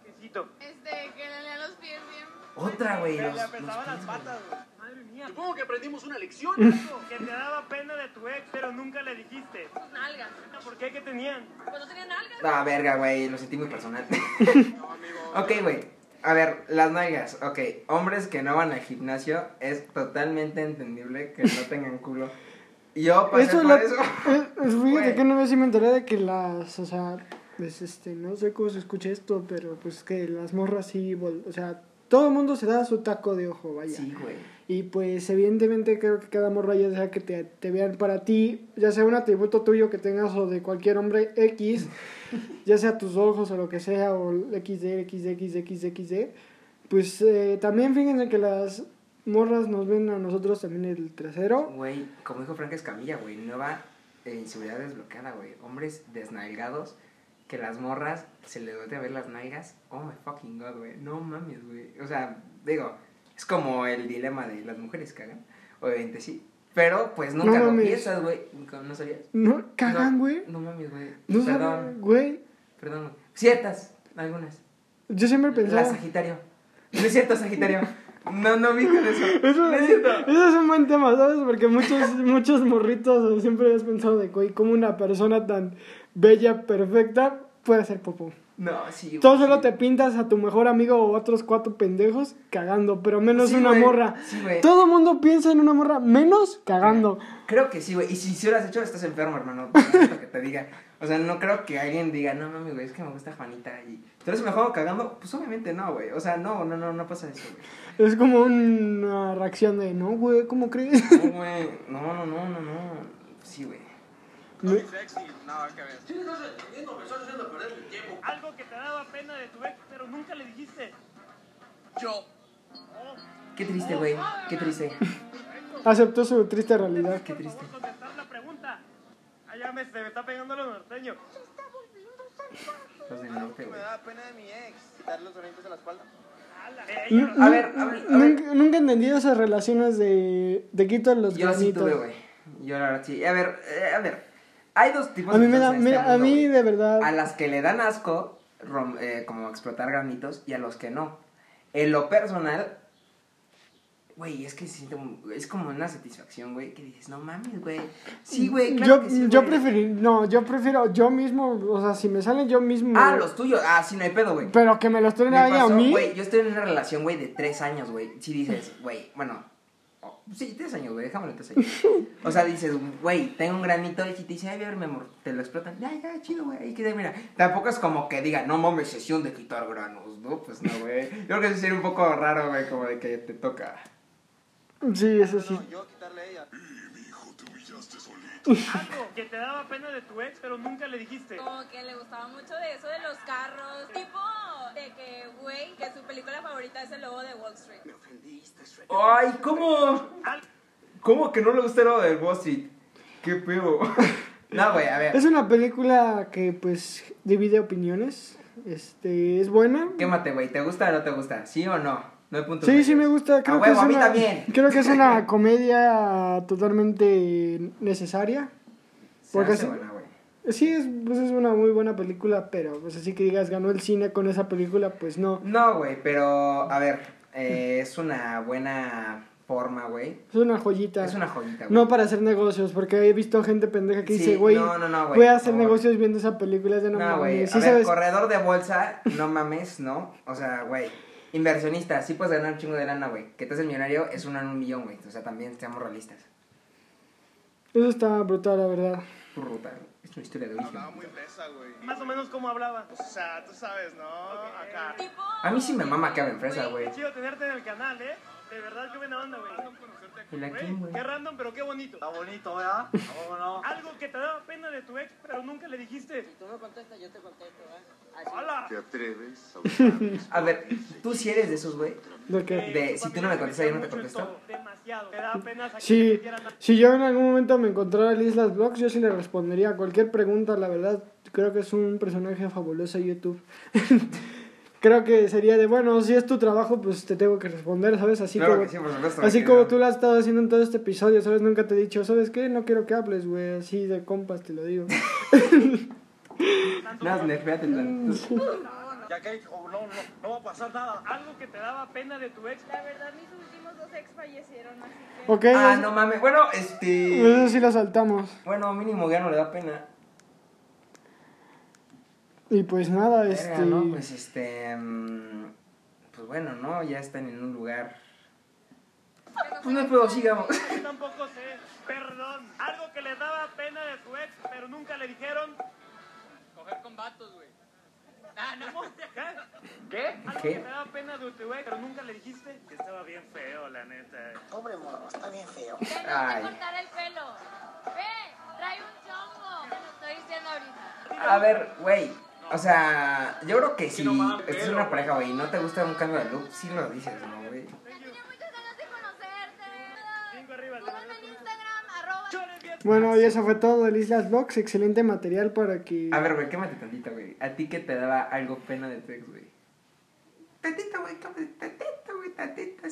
Quesito. Este, que le lean los pies bien. Otra, güey, le los apestaban las patas, güey. Madre mía. Supongo que aprendimos una lección. Que te daba pena de tu ex, pero nunca le dijiste. Sus nalgas. ¿Por qué? ¿Qué tenían? Pues no tenían nalgas. Ah, verga, güey, lo sentí muy personal. ok, güey. A ver, las nalgas. Ok, hombres que no van al gimnasio es totalmente entendible que no tengan culo. Yo pasé Eso por lo- eso. es- fíjate que una vez sí me enteré de que las, o sea, pues este, no sé cómo se escucha esto, pero pues que las morras sí, vol- o sea, todo el mundo se da su taco de ojo, vaya. Sí, güey. Y pues evidentemente creo que cada morra ya sea que te, te vean para ti, ya sea un atributo tuyo que tengas o de cualquier hombre X, ya sea tus ojos o lo que sea, o XD, XD, XD, XD, pues eh, también fíjense que las morras nos ven a nosotros también el trasero. Güey, como dijo Frank Escamilla, güey, nueva eh, inseguridad desbloqueada, güey. Hombres desnalgados que las morras se les duele a ver las nalgas. Oh my fucking god, güey. No mames, güey. O sea, digo, es como el dilema de las mujeres cagan. Obviamente sí. Pero pues nunca No lo mames. piensas, güey. Nunca- ¿No sabías? No, cagan, güey. No, mames, güey. No Perdón, güey. perdón. güey. Ciertas, algunas. Yo siempre La pensaba. Sagitario. No es cierto, Sagitario. No, no vi con eso. Eso, no es cierto. eso es un buen tema, ¿sabes? Porque muchos, muchos morritos siempre has pensado de, güey, cómo una persona tan bella, perfecta, puede hacer popó. No, sí. güey, Tú solo sí. te pintas a tu mejor amigo o otros cuatro pendejos cagando, pero menos Sí, una güey. morra. Sí, güey. Todo mundo piensa en una morra, menos cagando. Creo que sí, güey. Y si se lo has hecho, estás enfermo, hermano. Que te diga. O sea, no creo que alguien diga, no mami, güey, es que me gusta Juanita. Y tú eres mejor cagando. Pues obviamente no, güey. O sea, no, no, no, no pasa eso, güey. Es como una reacción de, no, güey, ¿cómo crees? No, güey. No, no, no, no, no. Sí, güey. Me estás entendiendo? Me estás haciendo perder el tiempo. Algo que te daba pena de tu ex, pero nunca le dijiste. Yo. Qué triste, güey. Qué triste. Aceptó su triste realidad. Qué Por triste. favor, contestar la pregunta. Allá me, se me está pegando lo norteño. Norte, Que me güey. da pena de mi ex. Quitarle los orines a la espalda. Ver, a ver, a ver. Nunca, he entendido esas relaciones de, de quito los Yo sí granitos. tuve, güey. Yo la verdad sí. A ver, eh, a ver. Hay dos tipos A mí de me da, este a mí de verdad. A las que le dan asco, rom- eh, como explotar granitos, y a los que no. En lo personal, güey, es que un- es como una satisfacción, güey, que dices, no mames, güey. Sí, güey, claro yo, que sí, yo preferí, no, yo prefiero yo mismo, o sea, si me salen yo mismo. Ah, los tuyos, ah, sí, no hay pedo, güey. Pero que me los traen ahí a mí. güey, yo estoy en una relación, güey, de tres años, güey. Si dices, güey, bueno, sí, tres años, güey, déjamelo tres años. O sea, dices, güey, tengo un granito y si te dice, ay, a ver, mi amor, te lo explotan. Ya, ya, chido, güey, ahí queda, mira. Tampoco es como que diga, no mames, sesión de quitar granos, ¿no? Pues no, güey. Yo creo que eso sería un poco raro, güey, como de que te toca. Sí, eso sí. No, yo quitarle a ella. Algo que te daba pena de tu ex, pero nunca le dijiste. Como que le gustaba mucho de eso de los carros. Tipo de que, güey, que su película favorita es el lobo de Wall Street. Ay, ¿cómo? ¿Cómo que no le gusta lo del Wall Street? Qué pedo. no, güey, a ver. Es una película que pues divide opiniones. Este, es buena. Quémate, güey, ¿te gusta o no te gusta? ¿Sí o no? No hay puntos Sí, sí me gusta. Creo a que huevo, es a mí una, también. Creo que es una comedia totalmente necesaria. Se porque hace sí- buena, güey. Sí, es, pues es una muy buena película, pero pues así que digas ganó el cine con esa película, pues no. No, güey, pero a ver, eh, es una buena forma, güey. Es una joyita. Es una joyita, güey. No para hacer negocios, porque he visto gente pendeja que Sí, dice, güey, no, no, no, güey, voy a hacer negocios viendo esa película. Es de no, No, güey. a Sí ver, sabes. corredor de bolsa, no mames, ¿no? O sea, güey. Inversionista, sí puedes ganar un chingo de lana, güey. Que te haces millonario es una en un millón, güey. O sea, también seamos realistas. Eso está brutal, la verdad. Güey. Es una historia de origen. Hablaba muy fresa, güey. Más o menos como hablaba. O sea, tú sabes, ¿no? Acá. Tipo, A mí sí me mama que hablen fresa, güey. Qué chido tenerte en el canal, ¿eh? De verdad, qué buena onda, güey. Güey. Qué random, pero qué bonito. Está bonito, ¿verdad? ¿Cómo no? Algo que te daba pena de tu ex, pero nunca le dijiste. Tú me contestas, yo te contesto, ¿eh? ¡Hola! ¿Te atreves a usar mis A ver, tú si eres de esos, güey. ¿De qué? De- si tú no me contestas, yo no te en contesto. Demasiado. Te daba pena Sí, dieran- si yo en algún momento me encontrara en Islas Vlogs, yo sí le respondería a cualquier pregunta, la verdad. Creo que es un personaje fabuloso de YouTube. creo que sería de, bueno, si es tu trabajo, pues te tengo que responder, ¿sabes? Así Claro como, que sí, por supuesto. así como tú lo has estado haciendo en todo este episodio, ¿sabes? Nunca te he dicho, ¿sabes qué? No quiero que hables, güey, así de compas te lo digo. Ya que oh, no, no, no va a pasar nada. Algo que te daba pena de tu ex. la verdad, mis últimos dos ex fallecieron, así que. Ok, Ah, eso, no mames. Bueno, eso este. sí lo saltamos. Bueno, mínimo ya no le da pena. Y pues nada, Verga, este... ¿no? Pues este. mm, Pues bueno, ¿no? Ya están en un lugar. Pues no puedo, sigamos. Yo tampoco sé. Perdón. Algo que le daba pena de tu ex, pero nunca le dijeron. Coger con vatos, güey. Ah, no. ¿Qué? ¿Qué? Algo ¿Qué? que te daba pena de tu ex, pero nunca le dijiste. Que estaba bien feo, la neta. Pobre morro, está bien feo. Que no Ay. te cortar el pelo. Ve, trae un chongo. Te lo estoy diciendo ahorita. A ver, güey. O sea, yo creo que si pero, una pareja, güey, y no te gusta un cambio de look, sí lo dices, ¿no, güey? Tenía muchas ganas de conocerte. Cinco arriba, Síganme en Instagram, arroba. Chores bien. Bueno, y eso fue todo del Islas Vlogs. Excelente material para que... A ver, güey, quémate tantito, güey. ¿A ti que te daba algo pena de tu ex, güey? Tantito, güey, tantito, güey, tantito.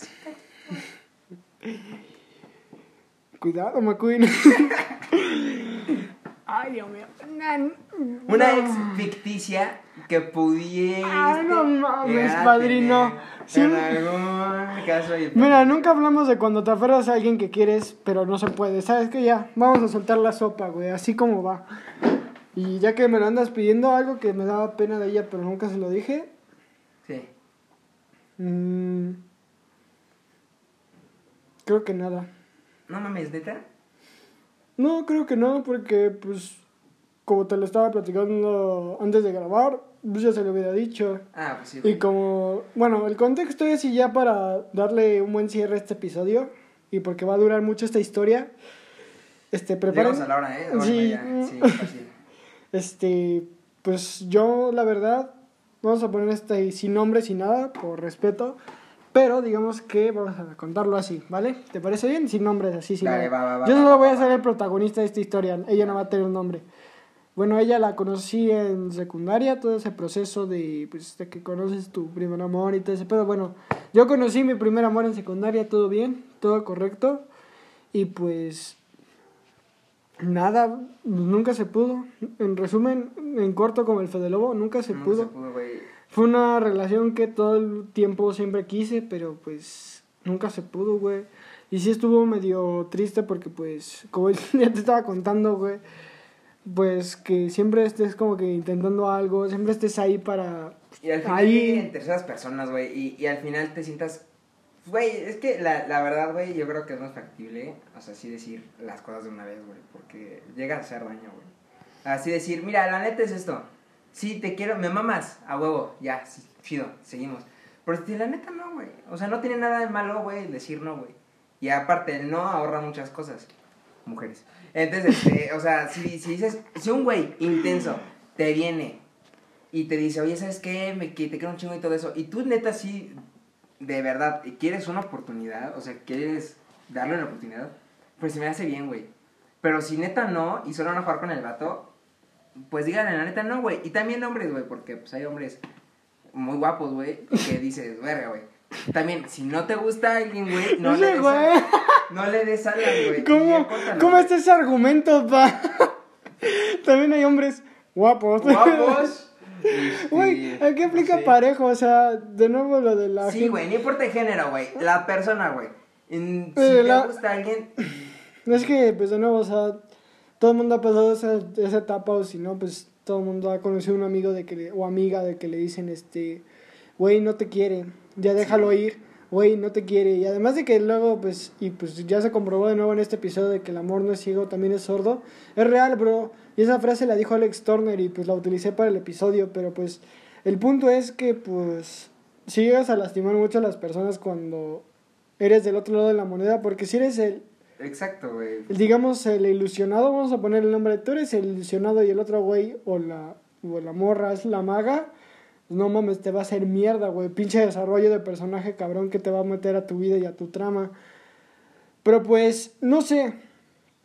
Cuidado, McQueen. Ay, Dios mío. Una no. ex ficticia que pudiese. Ay, no mames, padrino. Sí. En algún caso. y- Mira, nunca hablamos de cuando te aferras a alguien que quieres, pero no se puede. ¿Sabes qué? Ya, vamos a soltar la sopa, güey, así como va. Y ya que me lo andas pidiendo algo que me daba pena de ella, pero nunca se lo dije. Sí. mm, creo que nada. No mames, neta. No, creo que no, porque pues como te lo estaba platicando antes de grabar, pues ya se lo hubiera dicho. Ah, pues sí. Y como, bueno, el contexto es y ya para darle un buen cierre a este episodio y porque va a durar mucho esta historia, este, preparen. Llegamos a la hora, ¿eh? Sí. media. Sí, fácil. Este, pues yo la verdad, vamos a poner este sin nombre, sin nada, por respeto, pero digamos que vamos a contarlo así, ¿vale? ¿Te parece bien? Sin nombres, así, sin Dale, va, va, va, yo solo voy a ser el protagonista de esta historia, ella no va a tener un nombre. Bueno, ella la conocí en secundaria, todo ese proceso de, pues, de que conoces tu primer amor y todo ese pedo. Bueno, yo conocí mi primer amor en secundaria, todo bien, todo correcto. Y pues, nada, nunca se pudo. En resumen, en corto como el Fede Lobo, nunca se No pudo. se pudo. Fue una relación que todo el tiempo siempre quise, pero pues nunca se pudo, güey. Y sí estuvo medio triste porque pues, como ya te estaba contando, güey, pues que siempre estés como que intentando algo, siempre estés ahí para... Y al final Ahí- en terceras personas, güey, y, y al final te sientas... Güey, es que la, la verdad, güey, yo creo que es más factible, o sea, así decir las cosas de una vez, güey, porque llega a hacer daño, güey. Así decir, mira, la neta es esto, sí, te quiero, me mamas, a huevo, ya, sí, chido, seguimos. Pero si la neta no, güey, o sea, no tiene nada de malo, güey, decir no, güey. Y aparte, el no ahorra muchas cosas, mujeres. Entonces, este, o sea, si, si dices, si un güey intenso te viene y te dice, oye, ¿sabes qué? Me, que te quiero un chingo y todo eso. Y tú neta sí, de verdad, quieres una oportunidad, o sea, quieres darle una oportunidad, pues se me hace bien, güey. Pero si neta no, y solo van a jugar con el vato, pues díganle la neta no, güey. Y también hombres, güey, porque pues hay hombres muy guapos, güey, que dices, verga, güey. También, si no te gusta alguien, güey, no, le des, güey. no le des alas, güey. ¿Cómo, ¿cómo está ese argumento, pa? También hay hombres guapos. Guapos. Güey, este, aquí aplica sí. parejo, o sea, de nuevo lo de la Sí, güey, no importa el género, güey. La persona, güey. Si te gusta alguien, Es que, pues de nuevo, o sea, todo el mundo ha pasado esa, esa etapa, o si no, pues todo el mundo ha conocido a un amigo de que le- o amiga de que le dicen, este, güey, no te quiere, ya déjalo ir, güey, no te quiere. Y además de que luego, pues, y pues ya se comprobó de nuevo en este episodio de que el amor no es ciego, también es sordo. Es real, bro. Y esa frase la dijo Alex Turner y pues la utilicé para el episodio, pero pues el punto es que, pues, si llegas a lastimar mucho a las personas cuando eres del otro lado de la moneda, porque si eres el exacto, güey. digamos, el ilusionado, vamos a poner el nombre, tú eres el ilusionado y el otro güey o la, o la morra es la maga, no mames, te va a hacer mierda, güey, pinche desarrollo de personaje cabrón que te va a meter a tu vida y a tu trama. Pero pues, no sé,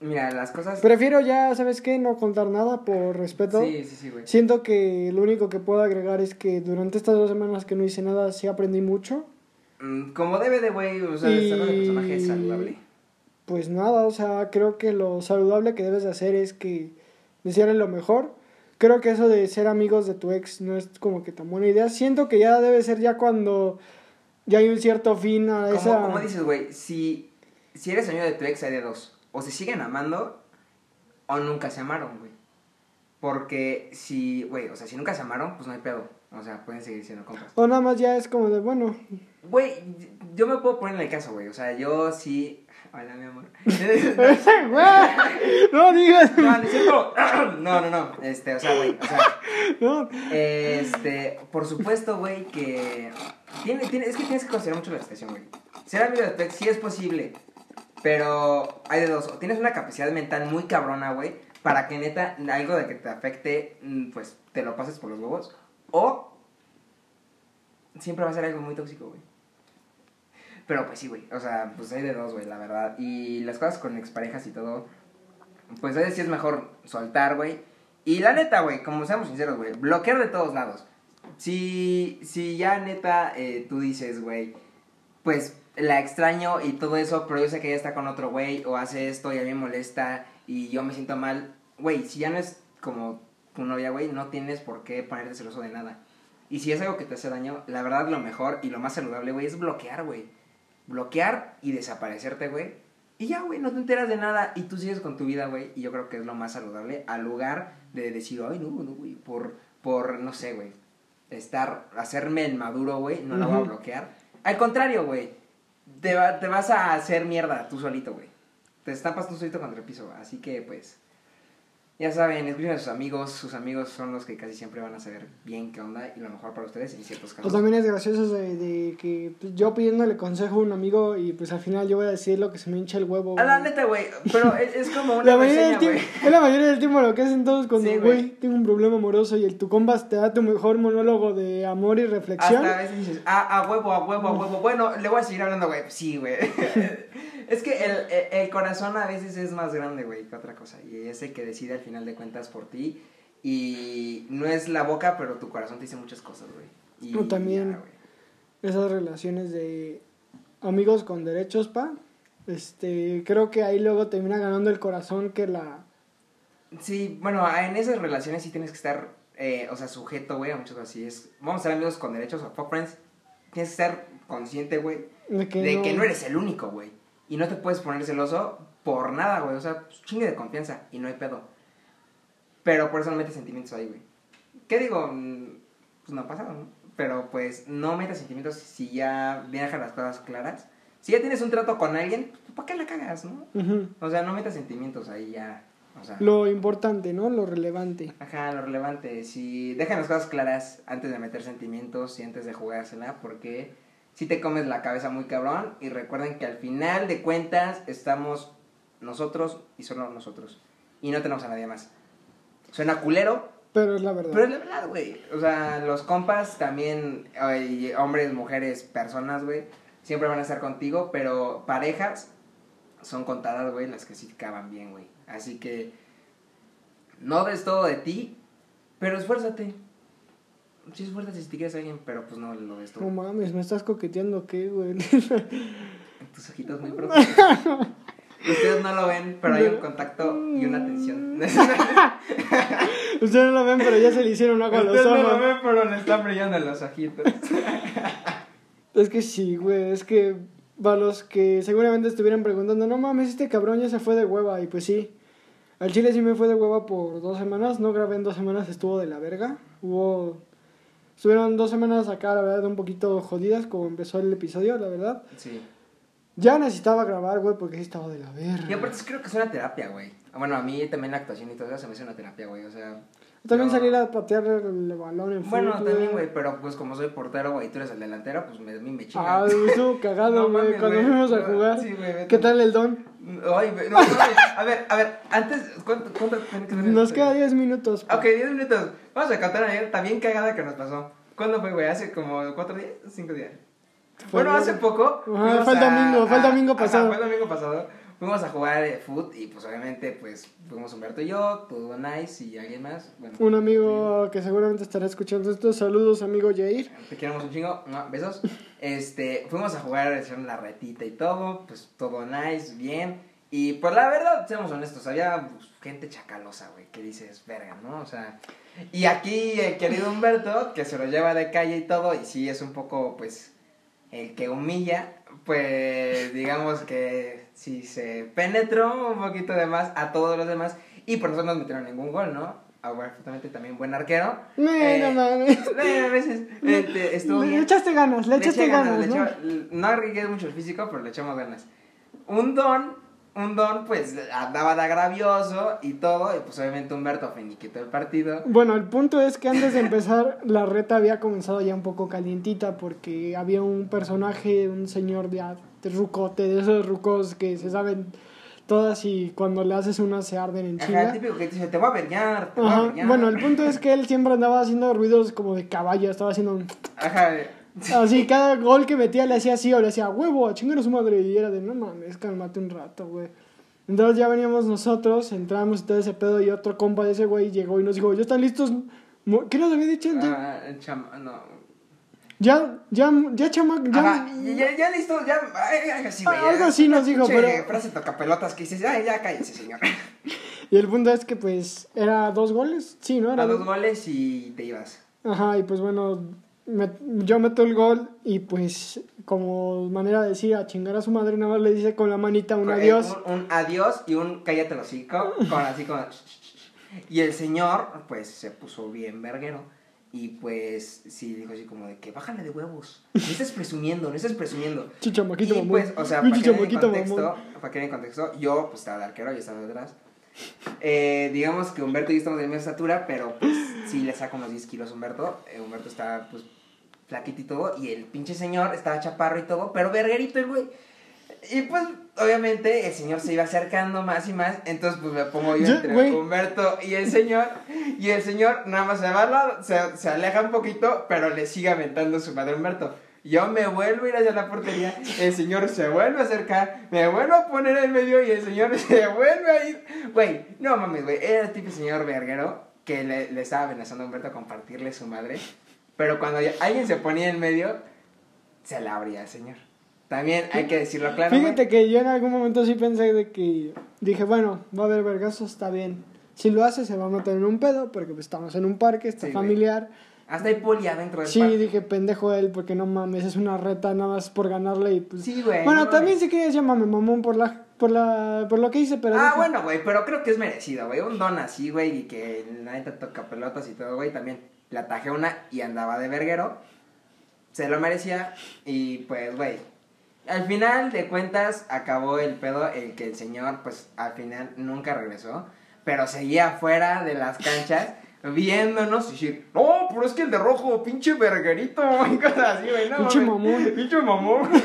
Mira, las cosas... prefiero ya, ¿sabes qué? No contar nada por respeto. Sí, sí, sí, güey. Siento que lo único que puedo agregar es que durante estas dos semanas que no hice nada, sí aprendí mucho. Mm, Como debe de, güey, o sea, el desarrollo de personaje es saludable. Pues nada, o sea, creo que lo saludable que debes de hacer es que desearle lo mejor. Creo que eso de ser amigos de tu ex no es como que tan buena idea. Siento que ya debe ser ya cuando ya hay un cierto fin a Como, esa... como dices, güey, si, si eres amigo de tu ex hay de dos. O se siguen amando o nunca se amaron, güey. Porque si, güey, o sea, si nunca se amaron, pues no hay pedo. O sea, pueden seguir siendo compas. O nada más ya es como de, bueno, Güey, yo me puedo poner en el caso, güey. O sea, yo sí... Hola, mi amor. No digas, No, no cierto. No, no, no. Este, o sea, güey, o sea... no. Este, por supuesto, güey, que tiene, tiene, es que tienes que considerar mucho la situación, güey. Ser amigo de tu ex sí es posible, pero hay de dos. O tienes una capacidad mental muy cabrona, güey, para que neta algo de que te afecte, mm, pues te lo pases por los huevos. O siempre va a ser algo muy tóxico, güey. Pero pues sí, güey. O sea, pues hay de dos, güey, la verdad. Y las cosas con exparejas y todo, pues a veces sí es mejor soltar, güey. Y la neta, güey, como seamos sinceros, güey, bloquear de todos lados. Si, si ya neta eh, tú dices, güey, pues la extraño y todo eso, pero yo sé que ella está con otro güey o hace esto y a mí me molesta y yo me siento mal, güey, si ya no es como tu novia, güey, no tienes por qué ponerte celoso de nada. Y si es algo que te hace daño, la verdad lo mejor y lo más saludable, güey, es bloquear, güey. Bloquear y desaparecerte, güey. Y ya, güey, no te enteras de nada y tú sigues con tu vida, güey. Y yo creo que es lo más saludable al lugar de decir, ay, no, no, güey, por, por, no sé, güey, estar, hacerme el maduro, güey, no la voy a bloquear. Al contrario, güey, te, va- te vas a hacer mierda tú solito, güey. Te estampas tú solito contra el piso, así que, pues, ya saben, escuchen a sus amigos. Sus amigos son los que casi siempre van a saber bien qué onda y lo mejor para ustedes en ciertos O casos. también es gracioso de, de que pues, yo pidiéndole consejo a un amigo y pues al final yo voy a decir lo que se me hincha el huevo. A la güey. neta, güey, pero es, es como una La mayoría del tiempo, es la mayoría del tiempo lo que hacen todos cuando, Sí, güey. güey, tengo un problema amoroso y el tu compas te da tu mejor monólogo de amor y reflexión. Hasta a veces dices, ah, a huevo, a huevo, a huevo. Bueno, le voy a seguir hablando, güey. Sí, güey. es que el, el, el corazón a veces es más grande, güey, que otra cosa. Y es el que decide al final de cuentas por ti. Y no es la boca, pero tu corazón te dice muchas cosas, güey. Y O también- ya. Esas relaciones de amigos con derechos, pa. Este, creo que ahí luego termina ganando el corazón que la... Sí, bueno, en esas relaciones sí tienes que estar, eh, o sea, sujeto, güey, a muchas cosas así. Es, vamos a ser amigos con derechos o fuck friends. Tienes que estar consciente, güey, De que, de no, que no eres el único, güey. Y no te puedes poner celoso por nada, güey. O sea, pues, chingue de confianza y no hay pedo. Pero por eso no metes sentimientos ahí, güey. ¿Qué digo? Mm, Pues no ha pasado, ¿no? Pero pues no metas sentimientos si ya dejas las cosas claras. Si ya tienes un trato con alguien, pues ¿para qué la cagas, no? Ujú. O sea, no metas sentimientos ahí ya. O sea, Lo importante, ¿no? Lo relevante. Ajá, lo relevante. Si dejan las cosas claras antes de meter sentimientos y antes de jugársela, porque si te comes la cabeza muy cabrón. Y recuerden que al final de cuentas estamos nosotros y solo nosotros. Y no tenemos a nadie más. Suena culero, Pero es la verdad. pero es la verdad, güey. O sea, los compas también, hombres, mujeres, personas, güey, siempre van a estar contigo, pero parejas son contadas, güey, las que sí caban bien, güey. Así que no des todo de ti, pero esfuérzate. Sí, esfuérzate si te quieres a alguien, pero pues no lo des todo. No mames, ¿me estás coqueteando qué, güey? Tus ojitos muy profundos. Ustedes no lo ven, pero hay un contacto y una tensión. Ustedes no lo ven, pero ya se le hicieron agua a los Ustedes no lo ojos. ven, pero le están brillando los ojitos. Es que sí, güey, es que para los que seguramente estuvieran preguntando, no mames, este cabrón ya se fue de hueva. Y pues sí, al chile sí me fue de hueva por dos semanas. No grabé en dos semanas, estuvo de la verga. Hubo. Estuvieron dos semanas acá, la verdad, un poquito jodidas, como empezó el episodio, la verdad. Sí. Ya necesitaba grabar, güey, porque sí estaba de la verga. Y aparte creo que es una terapia, güey. Bueno, a mí también la actuación y todo eso se me hace una terapia, güey. O sea. También no- salir a patear el balón en Bueno, fútbol, también, güey, pero pues como soy portero, güey, y tú eres el delantero, pues me, me chinga. Ah, estuvo cagado, güey, cuando güey. fuimos a jugar. sí, vete. ¿Qué tal el don? Ay, no, no, a ver, a ver, antes, ¿cuánto, cuánto tiene que Nos queda 10 minutos. pa. Ok, 10 minutos. Vamos a contar ayer, también cagada que nos pasó. ¿Cuándo fue, güey? ¿Hace como 4 días? ¿5 días? Fue bueno, hace poco. Ajá, fue el domingo, fue el domingo ajá, pasado. fue el domingo pasado. Fuimos a jugar eh, foot y pues obviamente pues fuimos Humberto y yo, todo nice y alguien más. Bueno, Un amigo que seguramente estará escuchando esto. Saludos, amigo Jair. Te queremos un chingo, ¡mua! besos. Este, fuimos a jugar, hicieron la retita y todo, pues todo nice, bien. Y pues la verdad, seamos honestos, había pues, gente chacalosa, güey, que dices, verga, ¿no? O sea, y aquí el querido Humberto, que se lo lleva de calle y todo, y sí es un poco, pues, el que humilla, pues digamos que sí se penetró un poquito de más a todos los demás, y por eso no nos metieron ningún gol, ¿no? Afortunadamente también buen arquero. No, Eh, no mames. eh, a veces este, estuvo Le bien. echaste ganas, le echaste ganas, le ¿no? eché- no arriesgué mucho el físico, pero le echamos ganas. Un don, un don, pues andaba de agravioso y todo, y pues obviamente Humberto finiquitó el partido. Bueno, el punto es que antes de empezar, la reta había comenzado ya un poco calientita porque había un personaje, un señor de, de rucote, de esos rucos que se saben todas y cuando le haces una se arden en Ajá, chinga. típico que te dice, te voy a verguiar, te voy a Ajá. verguiar. Bueno, el punto es que él siempre andaba haciendo ruidos como de caballo, estaba haciendo un- Ajá, así, cada gol que metía le hacía así o le hacía huevo, a chingar a su madre y era de no mames, cálmate un rato, güey. Entonces ya veníamos nosotros, entramos y todo ese pedo y otro compa de ese güey llegó y nos dijo, ¿ya están listos? ¿Qué nos había dicho? Ah, el chama- no. ya, ya, ya chama, ya, Ajá, ya, ya, listo, ya, algo así, güey. Algo así nos dijo, pero- frase tocapelotas que dices, ay, ya cállese, señor. Y el punto es que pues era dos goles, sí, ¿no? Era A dos goles y te ibas. Ajá, y pues bueno, me- yo meto el gol y pues como manera de decir a chingar a su madre, nada más le dice con la manita un adiós. Un, un adiós y un cállate el hocico, con así como... Y el señor, pues, se puso bien verguero. Y pues, sí, dijo así como de que bájale de huevos. No estés presumiendo, no estés presumiendo. Chichamaquito y pues, o sea, para que en contexto, para que en contexto, yo pues estaba de arquero, yo estaba detrás. Eh, digamos que Humberto y yo estamos de la misma estatura, pero pues sí le saco unos 10 kilos a Humberto. Eh, Humberto está pues flaquito y todo, y el pinche señor estaba chaparro y todo, pero verguerito el güey. Y pues, obviamente, el señor se iba acercando más y más, entonces pues me pongo yo entre. Humberto y el señor, y el señor nada más se va al lado, se, se aleja un poquito, pero le sigue aventando su madre Humberto. Yo me vuelvo a ir hacia la portería, el señor se vuelve a acercar, me vuelvo a poner en medio y el señor se vuelve a ir. Güey, no mames, güey, era el tipo señor verguero que le, le estaba amenazando a Humberto a compartirle su madre, pero cuando alguien se ponía en medio, se la abría el señor. También hay que decirlo claro. Fíjate que yo en algún momento sí pensé de que dije, bueno, va a haber vergazos, está bien. Si lo hace, se va a meter en un pedo, porque pues, estamos en un parque, está Sí, familiar. Hasta hay poli adentro del Sí, parque. dije, pendejo él, porque no mames, es una reta nada más por ganarle y pues... Sí, güey. bueno, no también mames. sí que llámame mamón por la, por la, por lo que hice, pero... Ah, dije, bueno, güey, pero creo que es merecido, güey. Un don así, güey, y que la neta toca pelotas y todo, güey. También le atajé una y andaba de verguero. Se lo merecía y pues, güey. Al final de cuentas acabó el pedo el que el señor, pues, al final nunca regresó. Pero seguía fuera de las canchas viéndonos y decir, no, pero es que el de rojo, pinche verguerito, y cosas así, güey. No, Pinche mamón. Pinche mamón, güey.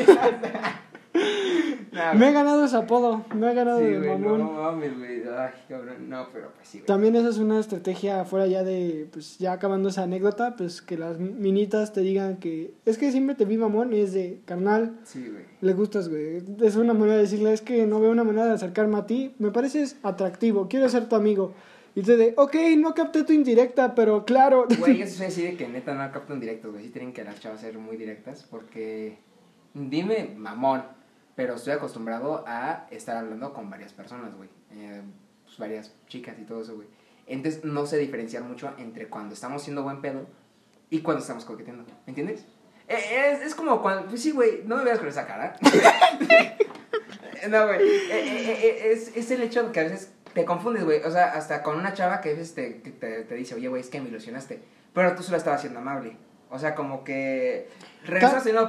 Nah, Me he ganado ese apodo, me he ganado Sí, de güey, mamón. no mames, güey. Ay, cabrón, no, pero pues sí, güey. También esa es una estrategia fuera ya de, pues ya acabando esa anécdota, pues que las minitas te digan que es que siempre te vi mamón y es de carnal, Sí, güey. le gustas, güey. Es una manera de decirle, es que no veo una manera de acercarme a ti, me pareces atractivo, quiero ser tu amigo. Y tú de, ok, no capté tu indirecta, pero claro. Güey, sí soy así de que neta no captan directos, güey. Sí tienen que las chavas ser muy directas porque. Dime mamón, pero estoy acostumbrado a estar hablando con varias personas, güey. Eh, pues varias chicas y todo eso, güey. Entonces no sé diferenciar mucho entre cuando estamos siendo buen pedo y cuando estamos coqueteando. ¿Me entiendes? Eh, Es, es como cuando. Pues sí, güey, no me veas con esa cara. no, güey. eh, es, es el hecho de que a veces te confundes, güey. O sea, hasta con una chava que a veces te, que te, te dice, oye, güey, es que me ilusionaste. Pero tú solo estabas siendo amable. O sea, como que.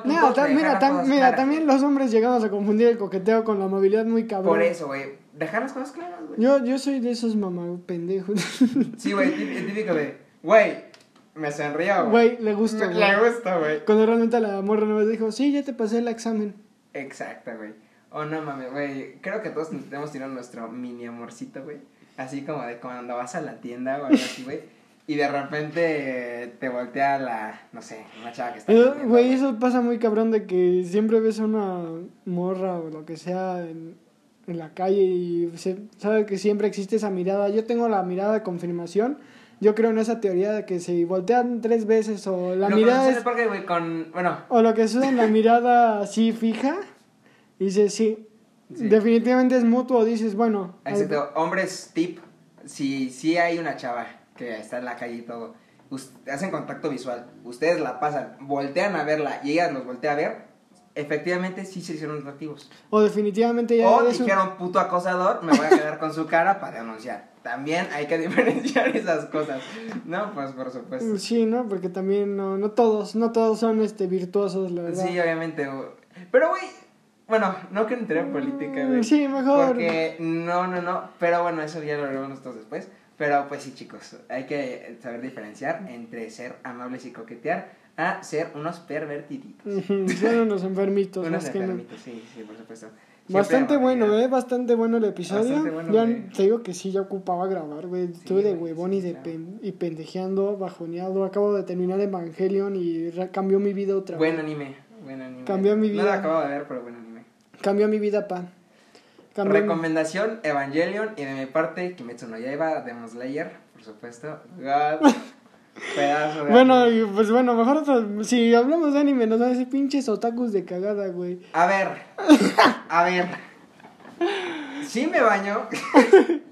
Mira, ta- de mira, ta- mira, claras, también güey. los hombres llegamos a confundir el coqueteo con la amabilidad muy cabrón. Por eso, güey. Dejar las cosas claras, güey. Yo, yo soy de esos mamá pendejos. Sí, güey, tí- típico de, güey, me sonrió. Güey, le gusta, güey. Le gusta, güey. Cuando realmente la morra no me dijo, sí, ya te pasé el examen. Exacto, güey. Oh, no mames, güey. Creo que todos hemos tenido nuestro mini amorcito, güey. Así como de cuando vas a la tienda o algo así, güey. Y de repente te voltea la, no sé, una chava que está. Eh, Güey, eso pasa muy cabrón de que siempre ves a una morra o lo que sea en, en la calle y se, sabe que siempre existe esa mirada. Yo tengo la mirada de confirmación. Yo creo en esa teoría de que si voltean tres veces o la Lo mirada es... el parque, güey, con, bueno, O lo que en la mirada así fija. Y dices, sí, Sí. definitivamente es mutuo. Dices, bueno... Exacto, hombres tip, si, si hay una chava que está en la calle y todo, hacen contacto visual, ustedes la pasan, voltean a verla y ella nos voltea a ver, efectivamente sí se hicieron atractivos. O definitivamente ya O es un- dijeron puto acosador, me voy a quedar con su cara para denunciar. También hay que diferenciar esas cosas. No, pues por supuesto. Sí, ¿no? Porque también no, no todos, no todos son este virtuosos, la verdad. Sí, obviamente. Pero, güey, bueno, no quiero entrar en política, güey. Sí, mejor. Porque, no, no, no. Pero bueno, eso ya lo haremos nosotros después. Pero pues sí, chicos, hay que saber diferenciar entre ser amables y coquetear a ser unos pervertiditos. Son unos enfermitos, Unos más que enfermitos, sí, sí, por supuesto. Siempre Bastante bueno. ¿eh? Bastante bueno el episodio. Bastante bueno, ya güey. te digo que sí, ya ocupaba grabar, güey. Estuve de huevón sí, y, de claro. pen- y pendejeando, bajoneado. Acabo de terminar Evangelion y cambió mi vida otra Buen vez. anime, buen anime. Cambió mi No vida. lo acabo de ver, pero buen anime. Cambió mi vida, pa. Cambió mi- Recomendación, Evangelion, y de mi parte, Kimetsu no Yaiba, Demon Slayer, por supuesto. God, pedazo de Bueno, anime. pues bueno, mejor otro- si hablamos de anime, nos van a decir pinches otakus de cagada, güey. A ver, a ver. Sí me baño.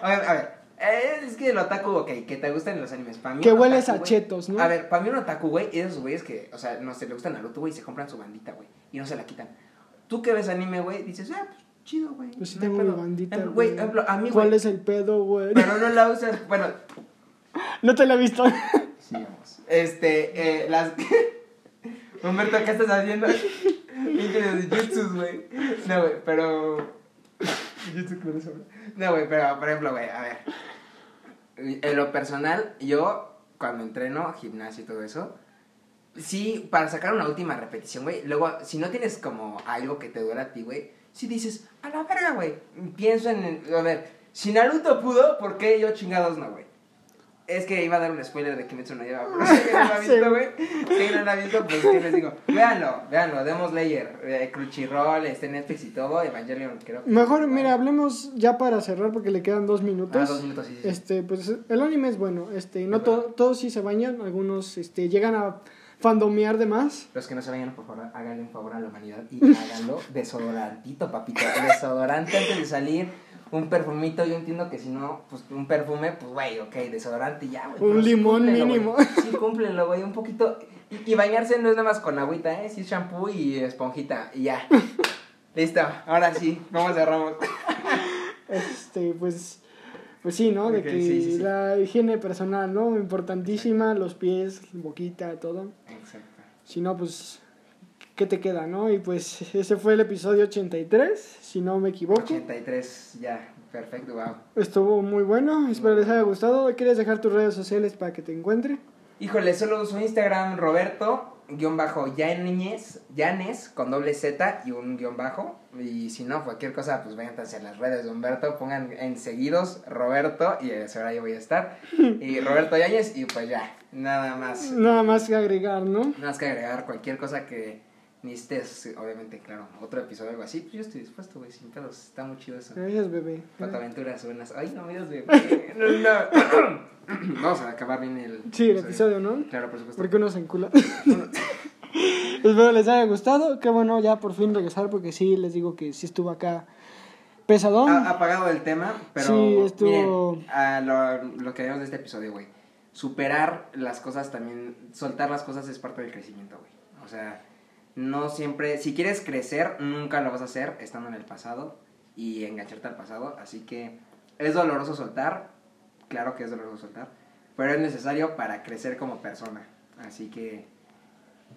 A ver, a ver. eh, Es que el otaku, ok, que te gustan los animes. Para mí Que hueles otaku, a chetos, ¿no? A ver, para mí un otaku, güey, es esos güeyes que, o sea, no sé, le gusta Naruto, güey, y se compran su bandita, güey, y no se la quitan. Tú que ves anime, güey, dices, ah, pues chido, güey. Pues sí no tengo mi pedo". bandita, Ejemplo, güey. A mí, ¿Cuál es el pedo, güey? Pero no la usas, bueno, No te la he visto. sigamos. Este, eh, las. Humberto, ¿qué estás haciendo? Jutsus, güey. No, güey, pero. No, güey, pero, por ejemplo, güey, a ver. En lo personal, yo, cuando entreno, gimnasio y todo eso, sí, para sacar una última repetición, güey, luego, si no tienes como algo que te duele a ti, güey, si dices, a la verga, güey, pienso en, a ver, si Naruto pudo, ¿por qué yo chingados no, güey? Es que iba a dar un spoiler de Kimetsu no Yaiba, pero si no lo ha visto, güey, si no lo ha visto, pues, ¿qué les digo? Véanlo, véanlo, Demon Slayer, eh, Crunchyroll, este Netflix y todo, Evangelion, creo. que- Mejor, mira, hablemos ya para cerrar porque le quedan dos minutos. Ah, dos minutos, sí, sí. Este, pues el anime es bueno. Este, no to- todos sí se bañan, algunos este, llegan a fandomear de más. Los que no se vayan, por favor, háganle un favor a la humanidad y háganlo desodorantito, papito. Desodorante antes de salir, un perfumito. Yo entiendo que si no, pues un perfume, pues güey, ok, desodorante y ya, güey. Un limón cúmplenlo, mínimo. güey. Sí, cúmplenlo, güey, un poquito. Y, y bañarse no es nada más con agüita, ¿eh? Sí, shampoo y esponjita y ya. Listo, ahora sí, ¿cómo cerramos? Este, pues, pues sí, ¿no? De que sí, sí, sí. la higiene personal, ¿no? Importantísima, los pies, boquita, todo. Si no, pues, ¿qué te queda, no? Y pues ese fue el episodio 83, si no me equivoco. 83, ya, perfecto, wow. Estuvo muy bueno, espero les haya gustado. ¿Quieres dejar tus redes sociales para que te encuentre? Híjole, solo uso Instagram Roberto, guion bajo Yanes, Yanes, con doble Z y un guion bajo. Y si no, cualquier cosa, pues vayan hacia las redes de Humberto, pongan en seguidos Roberto y ese hora yo voy a estar. Y Roberto Yanes y pues ya, nada más. Nada más que agregar, ¿no? Nada más que agregar cualquier cosa que necesites, obviamente, claro, otro episodio o algo así, pues yo estoy dispuesto, güey, sin pedos, está muy chido eso. Gracias, bebé. Fotoaventuras buenas. Ay, no digas de... No, no. Vamos a acabar bien el... Sí, el episodio, ¿no? Claro, por supuesto. Porque uno se encula. Espero les haya gustado. Qué bueno ya por fin regresar porque sí, les digo que sí estuvo acá pesadón. Ha apagado el tema, pero Sí, estuvo- miren, a lo, lo que vemos de este episodio, güey. Superar las cosas también, soltar las cosas es parte del crecimiento, güey. O sea, no siempre, si quieres crecer, nunca lo vas a hacer estando en el pasado y engancharte al pasado. Así que es doloroso soltar, claro que es doloroso soltar, pero es necesario para crecer como persona. Así que,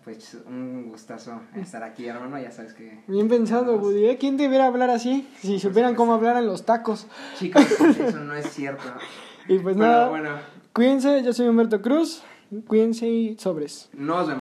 pues, un gustazo estar aquí, hermano. Ya sabes que. Bien pensado, Woody. ¿eh? ¿Quién debiera hablar así? Si supieran cómo hablar en los tacos. Chicos, eso no es cierto. Y pues nada, bueno, cuídense. Yo soy Humberto Cruz. Cuídense y sobres. nos vemos.